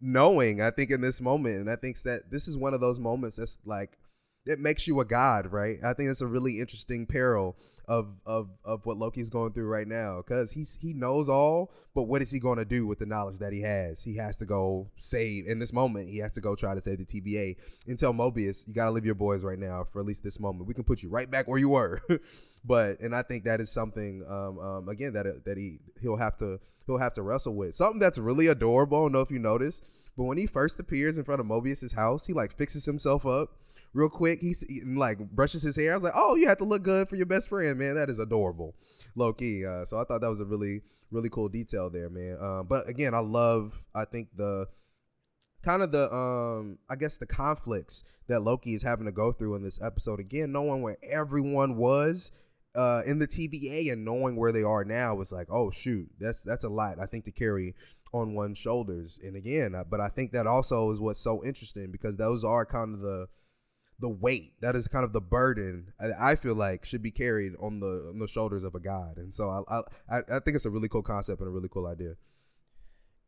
knowing, I think, in this moment. And I think that this is one of those moments that's like it makes you a god, right? I think it's a really interesting peril of of of what Loki's going through right now because he's he knows all, but what is he going to do with the knowledge that he has? He has to go save in this moment. He has to go try to save the TVA and tell Mobius, you got to leave your boys right now for at least this moment. We can put you right back where you were, but and I think that is something um, um again that that he he'll have to he'll have to wrestle with something that's really adorable. I don't know if you noticed, but when he first appears in front of Mobius's house, he like fixes himself up real quick. He's he, like brushes his hair. I was like, oh, you have to look good for your best friend, man. That is adorable, low key. Uh, so I thought that was a really really cool detail there, man. Um, but again, I love. I think the kind of the um I guess the conflicts that Loki is having to go through in this episode. Again, knowing where everyone was uh, in the TVA and knowing where they are now was like, oh shoot, that's that's a lot. I think to carry on one's shoulders. And again, uh, but I think that also is what's so interesting because those are kind of the the weight that is kind of the burden I, feel like should be carried on the on the shoulders of a god. And so I I I think it's a really cool concept and a really cool idea.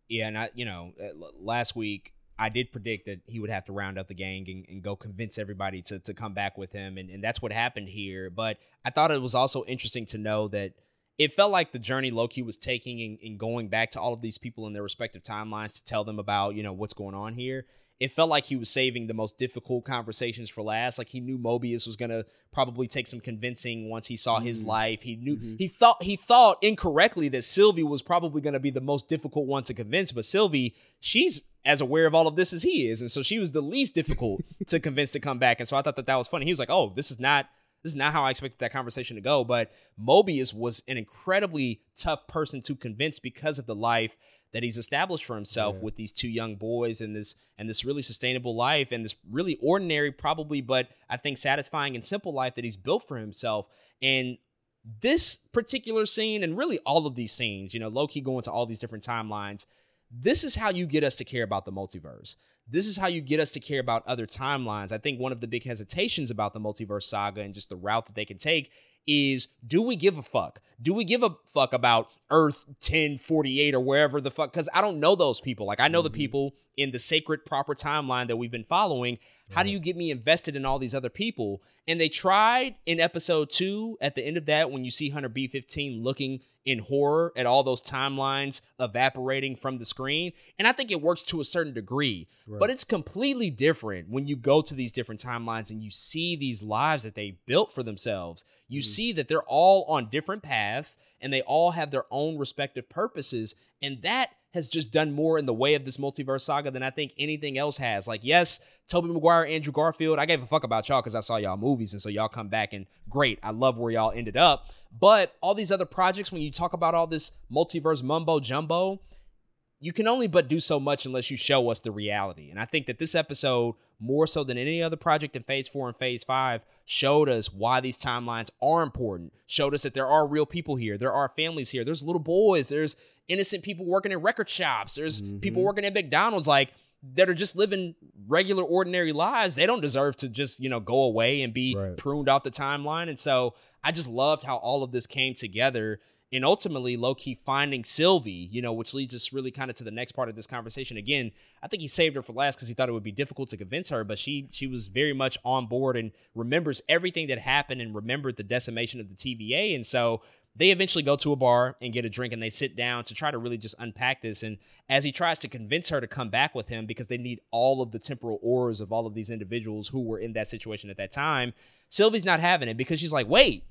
Yeah, and I, you know, uh, last week I did predict that he would have to round up the gang and, and go convince everybody to, to come back with him, and, and that's what happened here. But I thought it was also interesting to know that it felt like the journey Loki was taking and, and going back to all of these people in their respective timelines to tell them about, you know, what's going on here. It felt like he was saving the most difficult conversations for last. Like he knew Mobius was gonna probably take some convincing once he saw his mm-hmm. life. He knew mm-hmm. he thought he thought incorrectly that Sylvie was probably gonna be the most difficult one to convince, but Sylvie, she's as aware of all of this as he is, and so she was the least difficult to convince to come back. And so I thought that that was funny. He was like, "Oh, this is not this is not how I expected that conversation to go." But Mobius was an incredibly tough person to convince because of the life that he's established for himself with these two young boys and this and this really sustainable life and this really ordinary probably but I think satisfying and simple life that he's built for himself and this particular scene and really all of these scenes, you know, Loki going to all these different timelines, this is how you get us to care about the multiverse. This is how you get us to care about other timelines. I think one of the big hesitations about the multiverse saga and just the route that they can take is do we give a fuck? Do we give a fuck about Earth 1048 or wherever the fuck? Because I don't know those people. Like, I know the mm-hmm. people in the sacred, proper timeline that we've been following. How do mm-hmm. you get me invested in all these other people? And they tried in episode two, at the end of that, when you see Hunter B15 looking in horror at all those timelines evaporating from the screen. And I think it works to a certain degree, but it's completely different when you go to these different timelines and you see these lives that they built for themselves. You mm-hmm. see that they're all on different paths and they all have their own respective purposes. And that has just done more in the way of this multiverse saga than I think anything else has. Like, yes, Tobey Maguire, Andrew Garfield, I gave a fuck about y'all because I saw y'all movies, and so y'all come back and great. I love where y'all ended up. But all these other projects, when you talk about all this multiverse mumbo jumbo, you can only but do so much unless you show us the reality. And I think that this episode, more so than any other project in Phase 4 and Phase 5, showed us why these timelines are important. Showed us that there are real people here. There are families here. There's little boys. There's innocent people working in record shops. There's people mm-hmm. working at McDonald's like that are just living regular ordinary lives. They don't deserve to just, you know, go away and be Right. pruned off the timeline. And so I just loved how all of this came together and ultimately Loki finding Sylvie, you know, which leads us really kind of to the next part of this conversation. Again, I think he saved her for last because he thought it would be difficult to convince her, but she she was very much on board and remembers everything that happened and remembered the decimation of the TVA. And so they eventually go to a bar and get a drink and they sit down to try to really just unpack this. And as he tries to convince her to come back with him because they need all of the temporal auras of all of these individuals who were in that situation at that time, Sylvie's not having it because she's like, wait,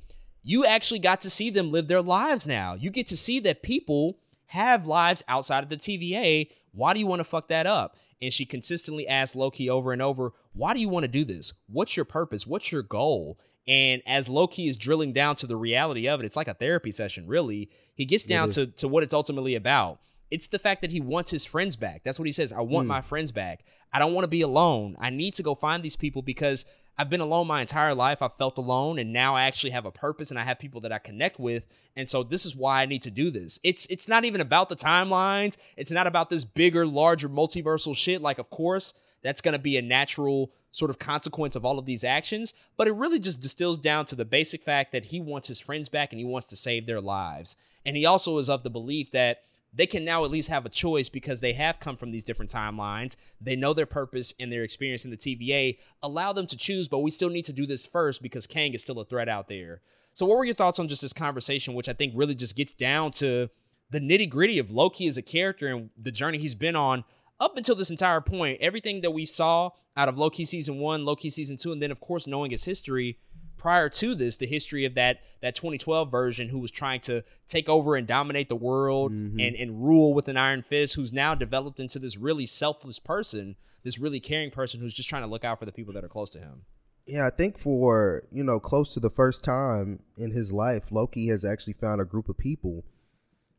you actually got to see them live their lives now. You get to see that people have lives outside of the TVA. Why do you want to fuck that up? And she consistently asks Loki over and over, why do you want to do this? What's your purpose? What's your goal? And as Loki is drilling down to the reality of it, it's like a therapy session, really. He gets down to, to what it's ultimately about. It's the fact that he wants his friends back. That's what he says. I want hmm. my friends back. I don't want to be alone. I need to go find these people because I've been alone my entire life. I felt alone and now I actually have a purpose and I have people that I connect with. And so this is why I need to do this. It's it's not even about the timelines. It's not about this bigger, larger multiversal shit. Like of course, that's going to be a natural sort of consequence of all of these actions, but it really just distills down to the basic fact that he wants his friends back and he wants to save their lives. And he also is of the belief that they can now at least have a choice because they have come from these different timelines. They know their purpose and their experience in the TVA. Allow them to choose, but we still need to do this first because Kang is still a threat out there. So, what were your thoughts on just this conversation, which I think really just gets down to the nitty gritty of Loki as a character and the journey he's been on up until this entire point? Everything that we saw out of Loki season one, Loki season two, and then, of course, knowing his history prior to this, the history of that that 2012 version who was trying to take over and dominate the world Mm-hmm. and, and rule with an iron fist, who's now developed into this really selfless person, this really caring person who's just trying to look out for the people that are close to him. Yeah, I think for, you know, close to the first time in his life, Loki has actually found a group of people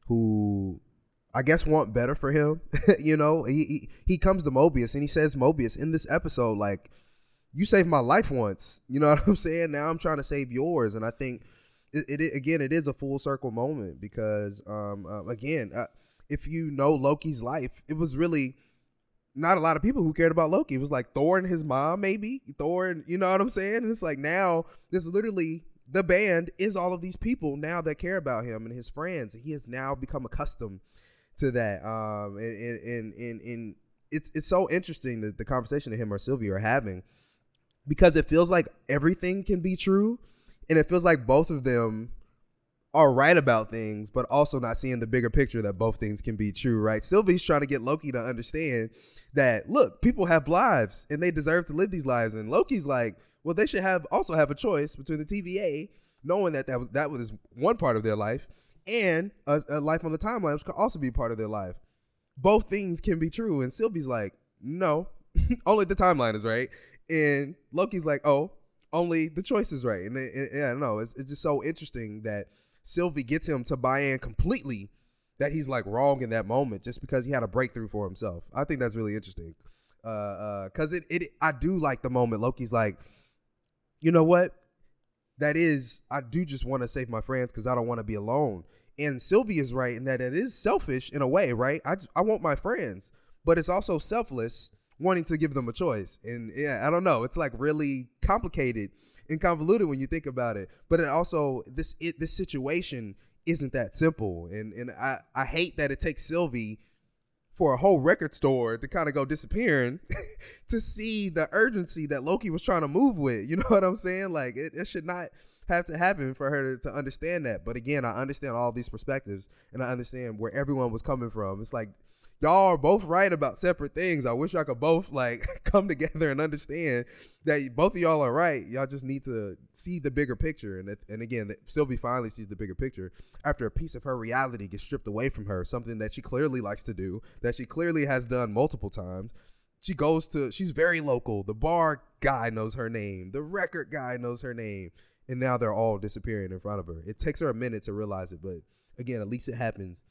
who I guess want better for him. you know, he, he he comes to Mobius and he says Mobius in this episode like you saved my life once. You know what I'm saying? Now I'm trying to save yours and I think it, it again it is a full circle moment because um uh, again, uh, if you know Loki's life, it was really not a lot of people who cared about Loki. It was like Thor and his mom, maybe Thor, and you know what I'm saying. And it's like now this literally the band is all of these people now that care about him and his friends. and He has now become accustomed to that. Um, and and and, and, and it's it's so interesting that the conversation that him or Sylvia are having because it feels like everything can be true, and it feels like both of them are right about things, but also not seeing the bigger picture that both things can be true, right? Sylvie's trying to get Loki to understand that look, people have lives and they deserve to live these lives, and Loki's like, well, they should have also have a choice between the TVA, knowing that that was that was one part of their life, and a, a life on the timeline which could also be part of their life. Both things can be true, and Sylvie's like, no, only the timeline is right, and Loki's like, oh, only the choice is right, and, and, and I don't know, it's, it's just so interesting that Sylvie gets him to buy in completely that he's like wrong in that moment just because he had a breakthrough for himself. I think that's really interesting. Uh, uh, cause it, it, I do like the moment Loki's like, you know what? That is, I do just want to save my friends because I don't want to be alone. And Sylvie is right in that it is selfish in a way, right? I just, I want my friends, but it's also selfless wanting to give them a choice. And yeah, I don't know. It's like really complicated and convoluted when you think about it. But it also this it, this situation isn't that simple. And and I I hate that it takes Sylvie for a whole record store to kind of go disappearing to see the urgency that Loki was trying to move with. You know what I'm saying? Like it, it should not have to happen for her to, to understand that. But again, I understand all these perspectives and I understand where everyone was coming from. It's like y'all are both right about separate things. I wish I could both like come together and understand that both of y'all are right. Y'all just need to see the bigger picture. And and again, Sylvie finally sees the bigger picture after a piece of her reality gets stripped away from her, something that she clearly likes to do, that she clearly has done multiple times. She goes to she's very local. The bar guy knows her name. The record guy knows her name. And now they're all disappearing in front of her. It takes her a minute to realize it, but again, at least it happens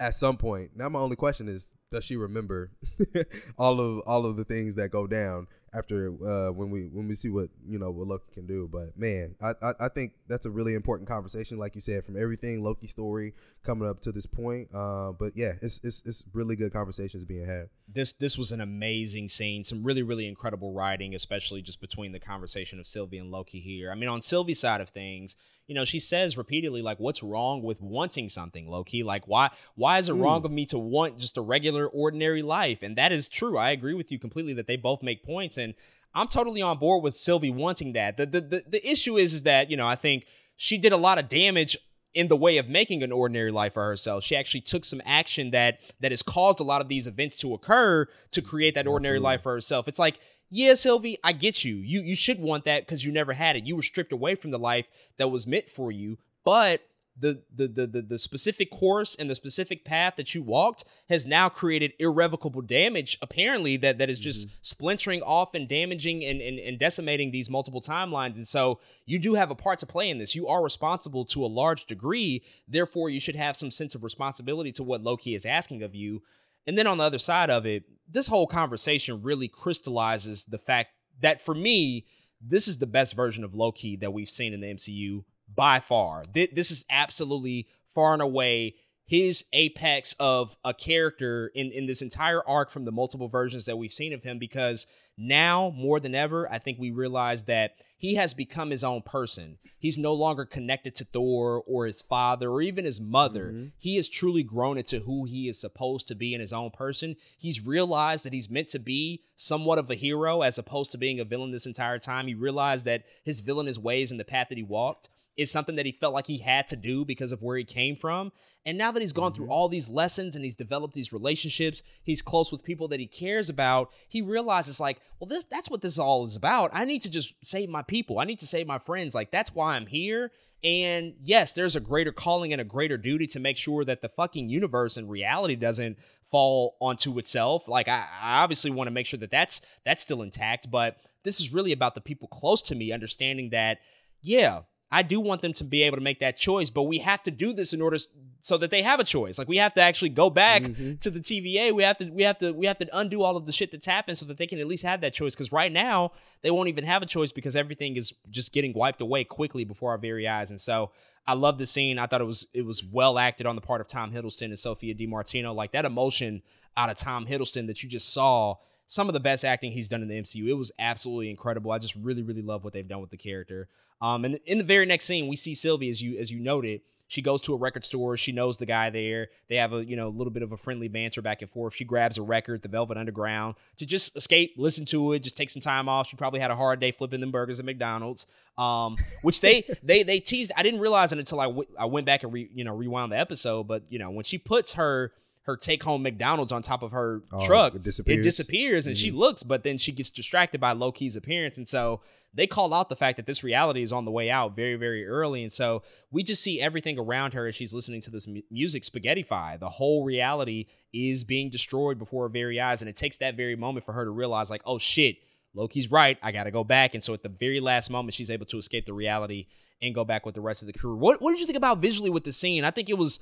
at some point. Now my only question is, does she remember all of all of the things that go down after uh, when we when we see what you know what Loki can do? But man, I, I I think that's a really important conversation, like you said, from everything Loki story coming up to this point. Uh, but yeah, it's it's it's really good conversations being had. This this was an amazing scene. Some really really incredible writing, especially just between the conversation of Sylvie and Loki here. I mean, on Sylvie's side of things, you know, she says repeatedly like, "What's wrong with wanting something, Loki? Like, why why is it hmm. wrong of me to want just a regular ordinary life?" And that is true. I agree with you completely that they both make points, and I'm totally on board with Sylvie wanting that. The the the, the issue is, is that you know I think she did a lot of damage in the way of making an ordinary life for herself. She actually took some action that that has caused a lot of these events to occur to create that ordinary life for herself. It's like, yeah, Sylvie, I get you. You you should want that because you never had it. You were stripped away from the life that was meant for you. But the the the the, the specific course and the specific path that you walked has now created irrevocable damage apparently that that is just mm-hmm. splintering off and damaging and, and and decimating these multiple timelines. And so you do have a part to play in this. You are responsible to a large degree. Therefore you should have some sense of responsibility to what loki is asking of you. And then on the other side of it this whole conversation really crystallizes the fact that for me this is the best version of Loki that we've seen in the MCU by far. This is absolutely far and away his apex of a character in, in this entire arc from the multiple versions that we've seen of him because now more than ever, I think we realize that he has become his own person. He's no longer connected to Thor or his father or even his mother. Mm-hmm. He has truly grown into who he is supposed to be in his own person. He's realized that he's meant to be somewhat of a hero as opposed to being a villain this entire time. He realized that his villainous ways and the path that he walked is something that he felt like he had to do because of where he came from. And now that he's gone mm-hmm. through all these lessons and he's developed these relationships, he's close with people that he cares about, he realizes like, well, this that's what this all is about. I need to just save my people. I need to save my friends. Like that's why I'm here. And yes, there's a greater calling and a greater duty to make sure that the fucking universe and reality doesn't fall onto itself. Like I, I obviously want to make sure that that's that's still intact, but this is really about the people close to me understanding that yeah, I do want them to be able to make that choice, but we have to do this in order so that they have a choice. Like we have to actually go back mm-hmm. to the TVA. We have to we have to we have to undo all of the shit that's happened so that they can at least have that choice. Because right now they won't even have a choice because everything is just getting wiped away quickly before our very eyes. And so I love the scene. I thought it was it was well acted on the part of Tom Hiddleston and Sophia Di Martino. Like that emotion out of Tom Hiddleston that you just saw some of the best acting he's done in the MCU. It was absolutely incredible. I just really, really love what they've done with the character. Um, and in the very next scene, we see Sylvie, as you as you noted, she goes to a record store. She knows the guy there. They have a you know little bit of a friendly banter back and forth. She grabs a record, The Velvet Underground, to just escape, listen to it, just take some time off. She probably had a hard day flipping them burgers at McDonald's, um, which they they they teased. I didn't realize it until I, w- I went back and re, you know rewound the episode. But you know when she puts her her take home McDonald's on top of her oh, truck. It disappears. It disappears and mm-hmm. she looks, but then she gets distracted by Loki's appearance. And so they call out the fact that this reality is on the way out very, very early. And so we just see everything around her as she's listening to this music spaghettify. The whole reality is being destroyed before her very eyes. And it takes that very moment for her to realize, like, oh shit, Loki's right. I got to go back. And so at the very last moment, she's able to escape the reality and go back with the rest of the crew. What, what did you think about visually with the scene? I think it was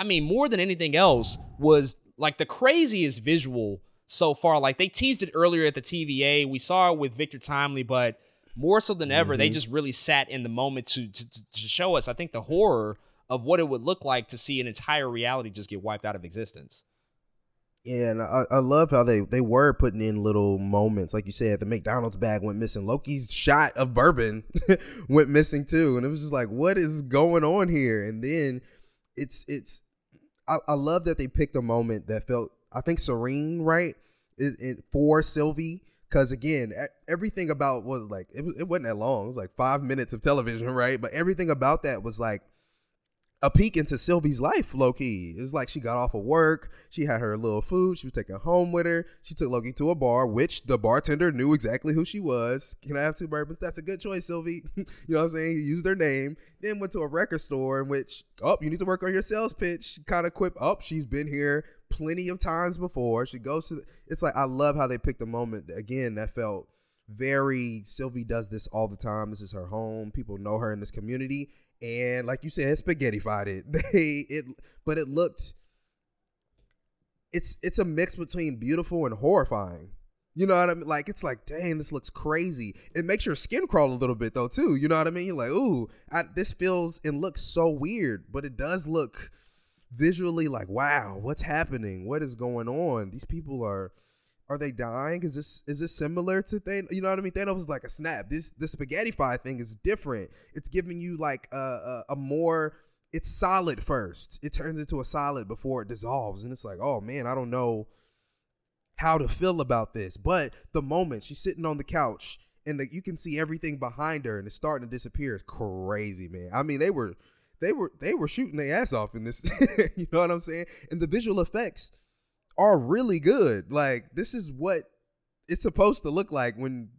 I mean, more than anything else, was like the craziest visual so far. Like they teased it earlier at the TVA. We saw it with Victor Timely, but more so than ever, mm-hmm. they just really sat in the moment to, to to show us. I think the horror of what it would look like to see an entire reality just get wiped out of existence. Yeah, and I, I love how they they were putting in little moments, like you said. The McDonald's bag went missing. Loki's shot of bourbon went missing too, and it was just like, what is going on here? And then it's it's I, I love that they picked a moment that felt I think serene, right? It, it, for Sylvie, because again, everything about was like it, it wasn't that long. It was like five minutes of television, right? But everything about that was like a peek into Sylvie's life, Loki. It's like she got off of work, she had her little food, she was taking home with her. She took Loki to a bar, which the bartender knew exactly who she was. Can I have two bourbons? That's a good choice, Sylvie. you know what I'm saying? He used their name. Then went to a record store in which, oh, you need to work on your sales pitch. Kind of quip, oh, she's been here plenty of times before. She goes to, the, it's like, I love how they picked a moment, again, that felt very Sylvie does this all the time. This is her home. People know her in this community and like you said, spaghettified it. They it, but it looked. It's it's a mix between beautiful and horrifying. You know what I mean? Like it's like, dang, this looks crazy. It makes your skin crawl a little bit though too. You know what I mean? You're like, ooh, I, this feels and looks so weird, but it does look visually like, wow, what's happening? What is going on? These people are are they dying? Is this is this similar to Thanos? You know what I mean? Thanos is like a snap. This the spaghettify thing is different. It's giving you like a, a, a more. It's solid first. It turns into a solid before it dissolves, and it's like, oh man, I don't know how to feel about this. But the moment she's sitting on the couch and the, you can see everything behind her and it's starting to disappear is crazy, man. I mean, they were they were they were shooting their ass off in this. you know what I'm saying? And the visual effects are really good. Like this is what it's supposed to look like when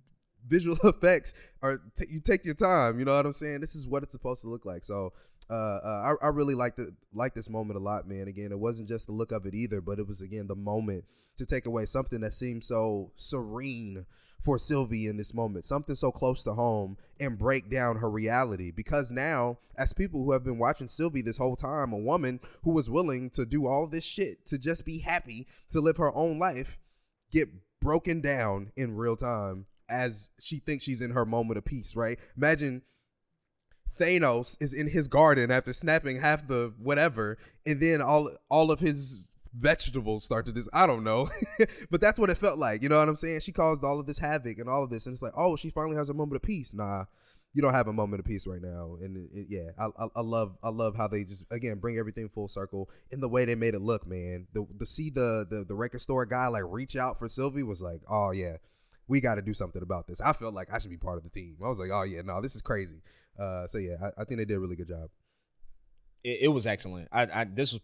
visual effects are t- you take your time. You know what I'm saying? This is what it's supposed to look like. So uh, uh, I, I really like the like this moment a lot, man. Again, it wasn't just the look of it either, but it was again the moment to take away something that seemed so serene for Sylvie in this moment, something so close to home, and break down her reality. Because now, as people who have been watching Sylvie this whole time, a woman who was willing to do all this shit to just be happy to live her own life, get broken down in real time as she thinks she's in her moment of peace, right? Imagine Thanos is in his garden after snapping half the whatever, and then all all of his vegetables start to just I don't know, but that's what it felt like. You know what I'm saying? She caused all of this havoc and all of this, and it's like, oh, she finally has a moment of peace. Nah, you don't have a moment of peace right now. And it, it, yeah, I, I, I love I love how they just again bring everything full circle in the way they made it look, man. The to see the the the record store guy like reach out for Sylvie was like, oh yeah. We got to do something about this. I felt like I should be part of the team. I was like, "Oh yeah, no, this is crazy." Uh, so yeah, I, I think they did a really good job. It, it was excellent. I, I this was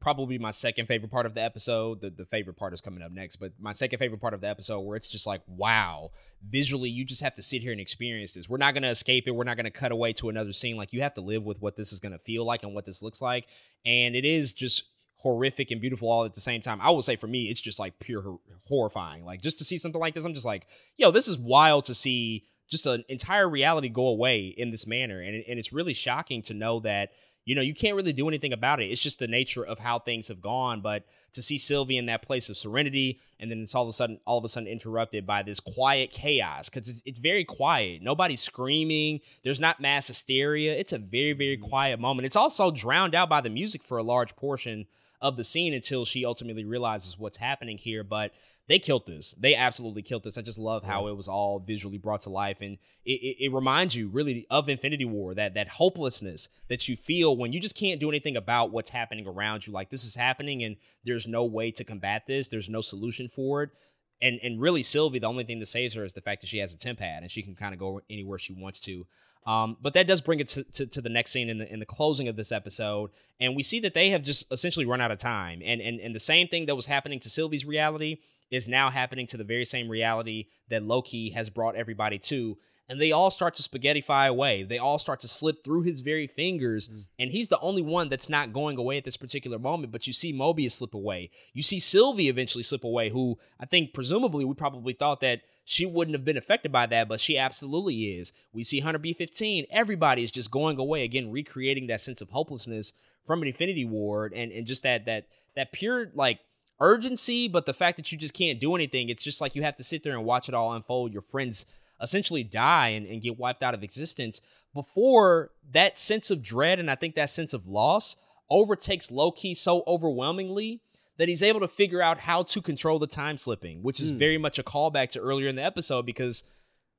probably my second favorite part of the episode. The, the favorite part is coming up next, but my second favorite part of the episode where it's just like, wow, visually, you just have to sit here and experience this. We're not going to escape it. We're not going to cut away to another scene. Like, you have to live with what this is going to feel like and what this looks like. And it is just horrific and beautiful all at the same time. I would say for me, it's just like pure horrifying. Like, just to see something like this, I'm just like, yo, this is wild to see just an entire reality go away in this manner. And, and it's really shocking to know that you know, you can't really do anything about it. It's just the nature of how things have gone. But to see Sylvie in that place of serenity, and then it's all of a sudden, all of a sudden interrupted by this quiet chaos because it's, it's very quiet. Nobody's screaming. There's not mass hysteria. It's a very, very mm-hmm. quiet moment. It's also drowned out by the music for a large portion of the scene until she ultimately realizes what's happening here. But they killed this. They absolutely killed this. I just love how it was all visually brought to life, and it, it, it, reminds you really of Infinity War that that hopelessness that you feel when you just can't do anything about what's happening around you. Like this is happening, and there's no way to combat this. There's no solution for it. And and really, Sylvie, the only thing that saves her is the fact that she has a TemPad and she can kind of go anywhere she wants to. Um, but that does bring it to, to, to, the next scene in the in the closing of this episode, and we see that they have just essentially run out of time. And and and the same thing that was happening to Sylvie's reality is now happening to the very same reality that Loki has brought everybody to. And they all start to spaghettify away. They all start to slip through his very fingers. Mm. And he's the only one that's not going away at this particular moment. But you see Mobius slip away. You see Sylvie eventually slip away, who I think presumably we probably thought that she wouldn't have been affected by that, but she absolutely is. We see Hunter B15. Everybody is just going away again, recreating that sense of hopelessness from an Infinity War and, and just that that that pure like urgency, but the fact that you just can't do anything, it's just like you have to sit there and watch it all unfold. Your friends essentially die and, and get wiped out of existence before that sense of dread and I think that sense of loss overtakes Loki so overwhelmingly that he's able to figure out how to control the time slipping, which is mm. very much a callback to earlier in the episode because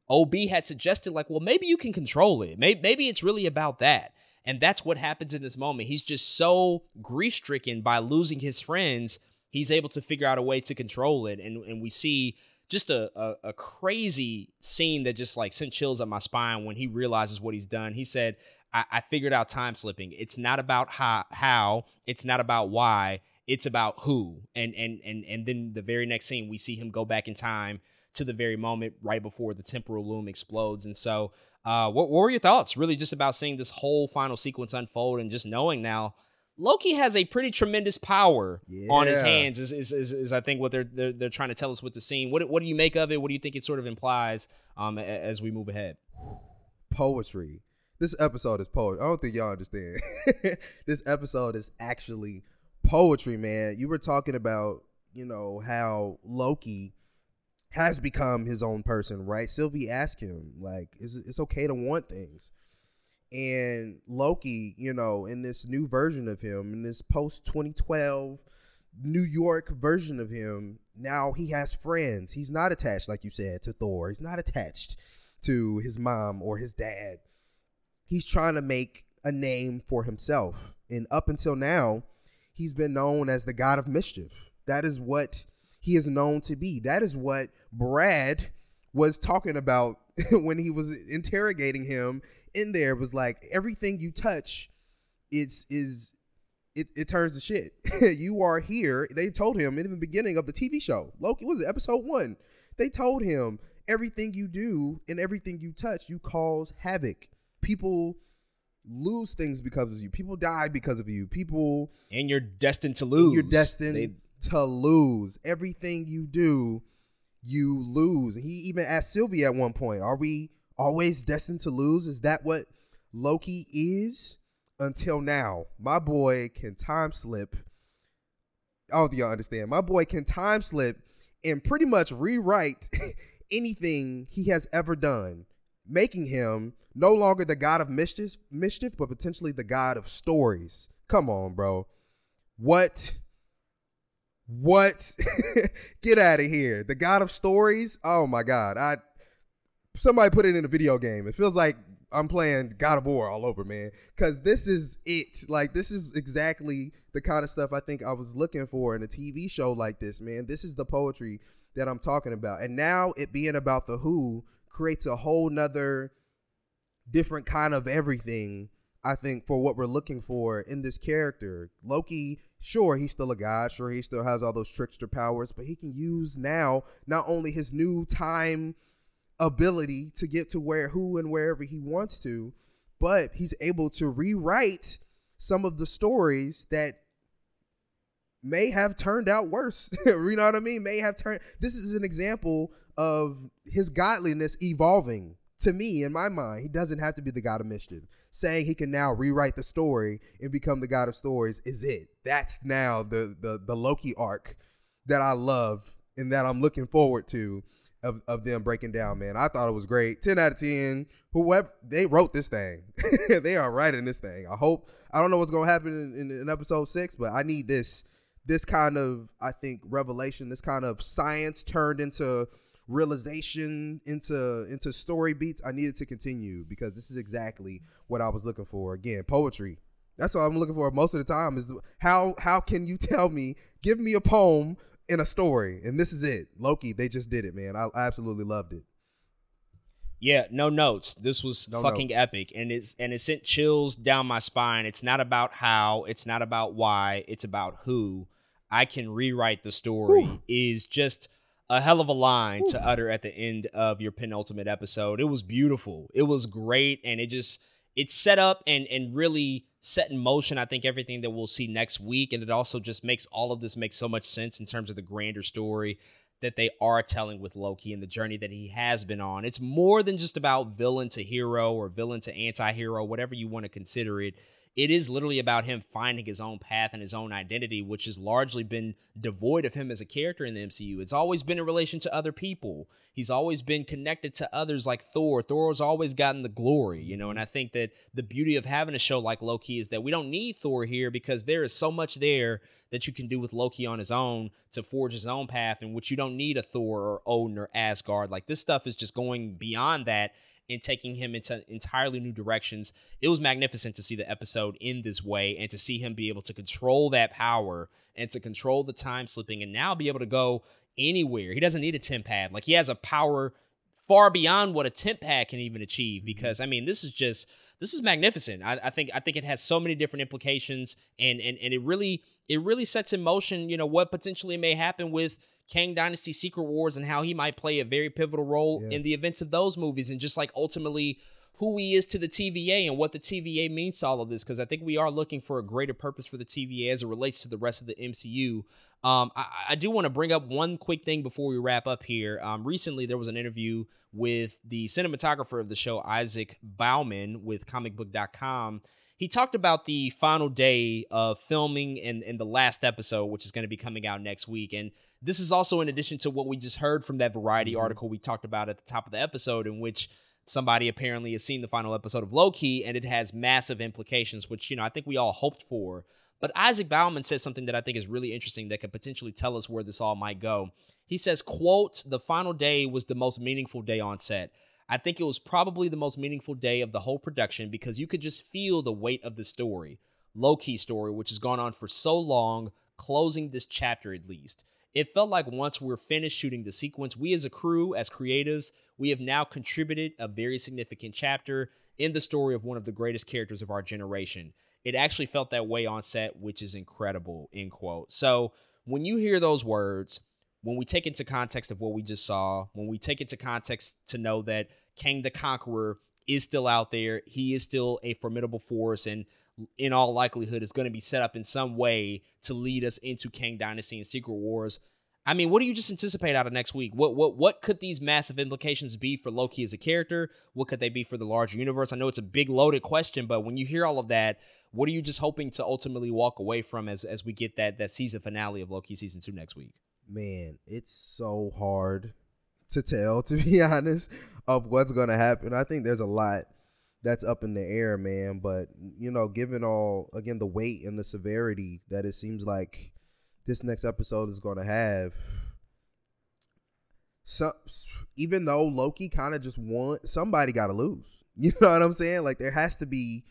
OB had suggested, like, well, maybe you can control it. Maybe, maybe it's really about that. And that's what happens in this moment. He's just so grief stricken by losing his friends he's able to figure out a way to control it. And and we see just a, a, a, crazy scene that just like sent chills up my spine when he realizes what he's done. He said, I, I figured out time slipping. It's not about how, how, it's not about why, it's about who. And and and and then the very next scene we see him go back in time to the very moment right before the temporal loom explodes. And so uh what, what were your thoughts really just about seeing this whole final sequence unfold and just knowing now Loki has a pretty tremendous power yeah. on his hands. Is, is, is, is, I think what they're, they're they're trying to tell us with the scene. What what do you make of it? What do you think it sort of implies um, as we move ahead? Poetry. This episode is poetry. I don't think y'all understand. this episode is actually poetry, man. You were talking about you know how Loki has become his own person, right? Sylvie asked him like, "Is it's okay to want things?" And Loki, you know, in this new version of him, in this post 2012 New York version of him, now he has friends. He's not attached, like you said, to Thor. He's not attached to his mom or his dad. He's trying to make a name for himself. And up until now, he's been known as the god of mischief. That is what he is known to be. That is what Brad was talking about when he was interrogating him in there was like everything you touch it's is it, it turns to shit. you are here. They told him in the beginning of the TV show. Loki was it episode one. They told him everything you do and everything you touch, you cause havoc. People lose things because of you. People die because of you. People and you're destined to lose. You're destined they... to lose. Everything you do, you lose. He even asked Sylvie at one point, "Are we always destined to lose? Is that what Loki is? Until now, my boy can time slip. Oh, do y'all understand? My boy can time slip and pretty much rewrite anything he has ever done, making him no longer the god of mischief, mischief, but potentially the god of stories. Come on, bro. What? What? Get out of here. The god of stories? Oh my god. I somebody put it in a video game. It feels like I'm playing God of War all over, man. Cause this is it. Like this is exactly the kind of stuff I think I was looking for in a TV show like this, man. This is the poetry that I'm talking about. And now it being about the who creates a whole nother different kind of everything, I think, for what we're looking for in this character. Loki, sure, he's still a god, sure, he still has all those trickster powers, but he can use now not only his new time ability to get to where who and wherever he wants to, but he's able to rewrite some of the stories that may have turned out worse. you know what I mean? May have turned this is an example of his godliness evolving to me in my mind. He doesn't have to be the god of mischief. Saying he can now rewrite the story and become the god of stories is it. That's now the the the Loki arc that I love and that I'm looking forward to of, of them breaking down, man. I thought it was great. 10 out of 10. Whoever they wrote this thing. they are writing this thing. I hope I don't know what's gonna happen in, in, in episode six, but I need this this kind of I think revelation, this kind of science turned into realization into into story beats. I needed to continue because this is exactly what I was looking for. Again, poetry. That's all I'm looking for most of the time is how how can you tell me, give me a poem in a story, and this is it. Loki, they just did it, man. I, I absolutely loved it. Yeah, no notes. This was no fucking notes. epic, and it's and it sent chills down my spine. It's not about how, it's not about why, it's about who. I can rewrite the story Ooh. is just a hell of a line Ooh. to utter at the end of your penultimate episode. It was beautiful. It was great, and it just it set up and and really set in motion, I think, everything that we'll see next week. And it also just makes all of this make so much sense in terms of the grander story that they are telling with Loki and the journey that he has been on. It's more than just about villain to hero or villain to anti hero, whatever you want to consider it it is literally about him finding his own path and his own identity, which has largely been devoid of him as a character in the MCU. It's always been in relation to other people. He's always been connected to others like Thor. Thor has always gotten the glory, you know, and I mm-hmm. think that the beauty of having a show like Loki is that we don't need Thor here because there is so much there that you can do with Loki on his own to forge his own path, in which you don't need a Thor or Odin or Asgard. Like this stuff is just going beyond that and taking him into entirely new directions. It was magnificent to see the episode in this way and to see him be able to control that power and to control the time slipping and now be able to go anywhere. He doesn't need a TemPad. Like he has a power far beyond what a TemPad can even achieve mm-hmm. because I mean this is just this is magnificent. I, I, think I think it has so many different implications and and and it really it really sets in motion, you know, what potentially may happen with Kang Dynasty Secret Wars and how he might play a very pivotal role yeah. in the events of those movies and just like ultimately who he is to the TVA and what the TVA means to all of this because I think we are looking for a greater purpose for the TVA as it relates to the rest of the MCU. Um, I, I, do want to bring up one quick thing before we wrap up here. Um, recently, there was an interview with the cinematographer of the show, Isaac Bauman, with comicbook.com. He talked about the final day of filming and, and the last episode, which is going to be coming out next week. And this is also in addition to what we just heard from that Variety mm-hmm. article we talked about at the top of the episode, in which somebody apparently has seen the final episode of Loki and it has massive implications, which, you know, I think we all hoped for. But Isaac Bauman said something that I think is really interesting that could potentially tell us where this all might go. He says, quote, the final day was the most meaningful day on set. I think it was probably the most meaningful day of the whole production because you could just feel the weight of the story. Loki story, which has gone on for so long, closing this chapter at least. It felt like once we're finished shooting the sequence, we as a crew, as creatives, we have now contributed a very significant chapter in the story of one of the greatest characters of our generation. It actually felt that way on set, which is incredible, end quote. So when you hear those words, when we take into context of what we just saw, when we take into context to know that Kang the Conqueror is still out there, he is still a formidable force, and in all likelihood is going to be set up in some way to lead us into Kang Dynasty and Secret Wars. I mean, what do you just anticipate out of next week? What what what could these massive implications be for Loki as a character? What could they be for the larger universe? I know it's a big loaded question, but when you hear all of that, what are you just hoping to ultimately walk away from as as we get that that season finale of Loki season 2 next week? Man, it's so hard to tell, to be honest, of what's gonna happen. I think there's a lot that's up in the air, man. But you know, given all again the weight and the severity that it seems like this next episode is gonna have, so even though Loki kind of just won, somebody got to lose. You know what I'm saying? Like there has to be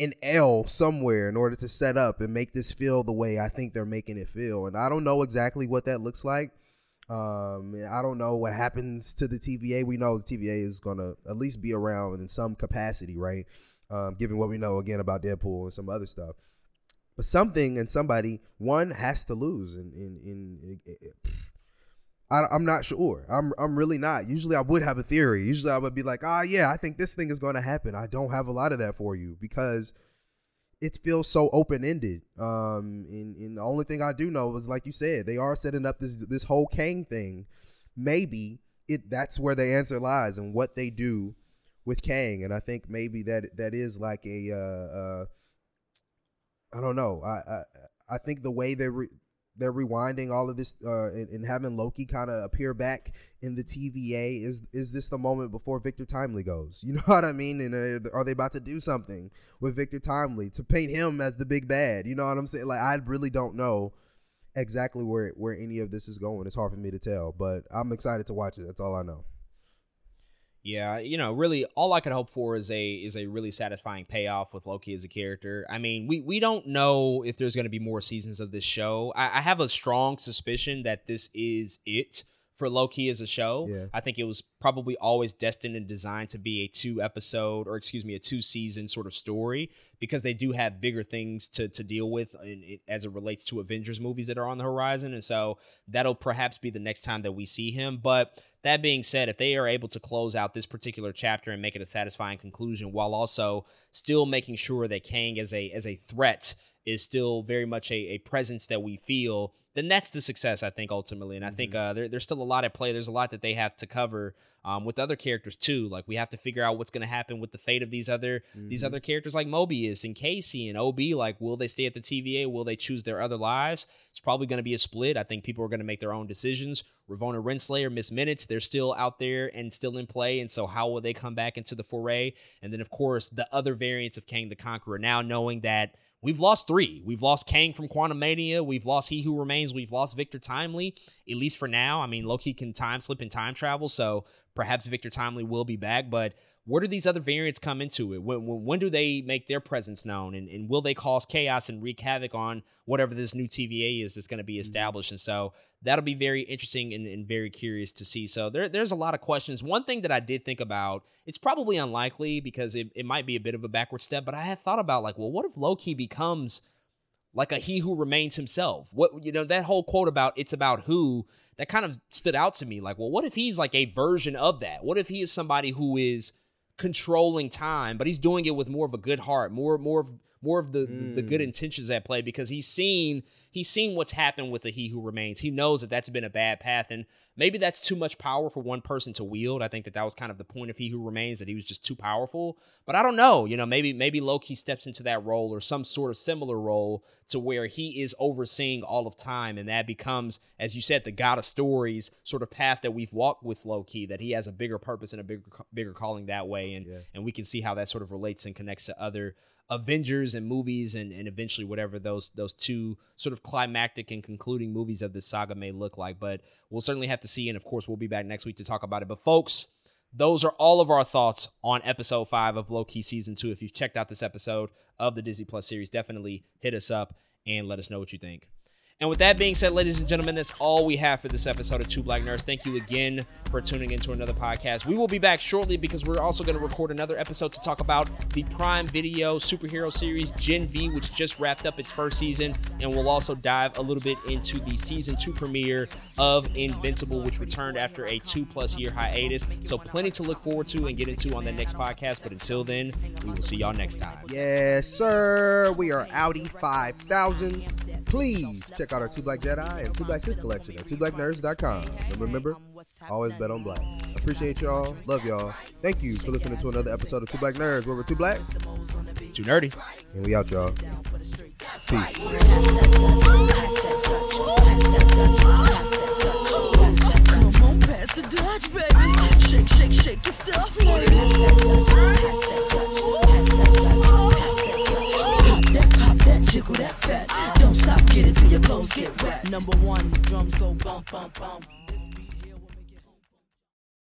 an L somewhere in order to set up and make this feel the way I think they're making it feel. And I don't know exactly what that looks like. Um, I don't know what happens to the TVA. We know the TVA is going to at least be around in some capacity, right? Um, given what we know again about Deadpool and some other stuff. But something and somebody, one has to lose. And in, in, in, I, am not sure. I'm I'm really not. Usually I would have a theory. Usually I would be like, ah, yeah, I think this thing is going to happen. I don't have a lot of that for you because it feels so open ended. Um, and, and the only thing I do know is, like you said, they are setting up this this whole Kang thing. Maybe it that's where the answer lies and what they do with Kang. And I think maybe that that is like a uh, uh I don't know. I I, I think the way they re- they're rewinding all of this uh, and, and having Loki kind of appear back in the TVA. Is is this the moment before Victor Timely goes? You know what I mean? And uh, are they about to do something with Victor Timely to paint him as the big bad? You know what I'm saying? Like I really don't know exactly where where any of this is going. It's hard for me to tell, but I'm excited to watch it. That's all I know. Yeah, you know, really, all I could hope for is a is a really satisfying payoff with Loki as a character. I mean, we we don't know if there's going to be more seasons of this show. I, I, have a strong suspicion that this is it for Loki as a show. Yeah. I think it was probably always destined and designed to be a two episode or excuse me, a two season sort of story because they do have bigger things to to deal with in, in, as it relates to Avengers movies that are on the horizon, and so that'll perhaps be the next time that we see him, but that being said, if they are able to close out this particular chapter and make it a satisfying conclusion while also still making sure that Kang as a as a threat is still very much a, a presence that we feel, then that's the success, I think, ultimately. And I think mm-hmm. uh, there, there's still a lot at play. There's a lot that they have to cover um, with other characters too. Like we have to figure out what's going to happen with the fate of these other mm-hmm. these other characters like Mobius and Casey and OB. Like, will they stay at the TVA? Will they choose their other lives? It's probably going to be a split. I think people are going to make their own decisions. Ravonna Renslayer, Miss Minutes, they're still out there and still in play. And so, how will they come back into the foray? And then, of course, the other variants of Kang the Conqueror. Now knowing that We've lost three. We've lost Kang from Quantumania. We've lost He Who Remains. We've lost Victor Timely, at least for now. I mean, Loki can time slip and time travel, so perhaps Victor Timely will be back. But where do these other variants come into it? When, when, when do they make their presence known? And, and, will they cause chaos and wreak havoc on whatever this new TVA is that's going to be mm-hmm. established? And so that'll be very interesting and, and, very curious to see. So there, there's a lot of questions. One thing that I did think about, it's probably unlikely because it, it might be a bit of a backward step, but I had thought about like, well, what if Loki becomes like a he who remains himself? What, you know, that whole quote about it's about who that kind of stood out to me. Like, well, what if he's like a version of that? What if he is somebody who is controlling time, but he's doing it with more of a good heart, more more of more of the mm. the good mm. intentions at play because he's seen he's seen what's happened with the He Who Remains. He knows that that's been a bad path, and maybe that's too much power for one person to wield. I think that that was kind of the point of He Who Remains that he was just too powerful. But I don't know. You know, maybe maybe Loki steps into that role or some sort of similar role to where he is overseeing all of time, and that becomes, as you said, the God of Stories sort of path that we've walked with Loki. That he has a bigger purpose and a bigger bigger calling that way, and yeah. and we can see how that sort of relates and connects to other Avengers and movies and, and eventually whatever those those two sort of climactic and concluding movies of this saga may look like. But we'll certainly have to see, and of course we'll be back next week to talk about it. But folks, those are all of our thoughts on episode five of Loki season two. If you've checked out this episode of the Disney Plus series, definitely hit us up and let us know what you think. And with that being said, ladies and gentlemen, that's all we have for this episode of Two Black Nerds. Thank you again for tuning into another podcast. We will be back shortly because we're also going to record another episode to talk about the Prime Video superhero series Gen V, which just wrapped up its first season. And we'll also dive a little bit into the season two premiere of Invincible, which returned after a two plus year hiatus. So, plenty to look forward to and get into on the next podcast. But until then, we will see y'all next time. Yes, sir. We are Audi 5000 Please check out our Two Black Jedi and Two Black Sith collection at twoblacknerds.com. And remember, always bet on black. Appreciate y'all. Love y'all. Thank you for listening to another episode of Two Black Nerds where we're two black, too nerdy. And we out, y'all. Peace. Dutch, baby. Shake, shake, shake your stuff, ladies. jiggle that fat. Don't stop, get it till your clothes get wet. Number one, drums go bump, bump, bump.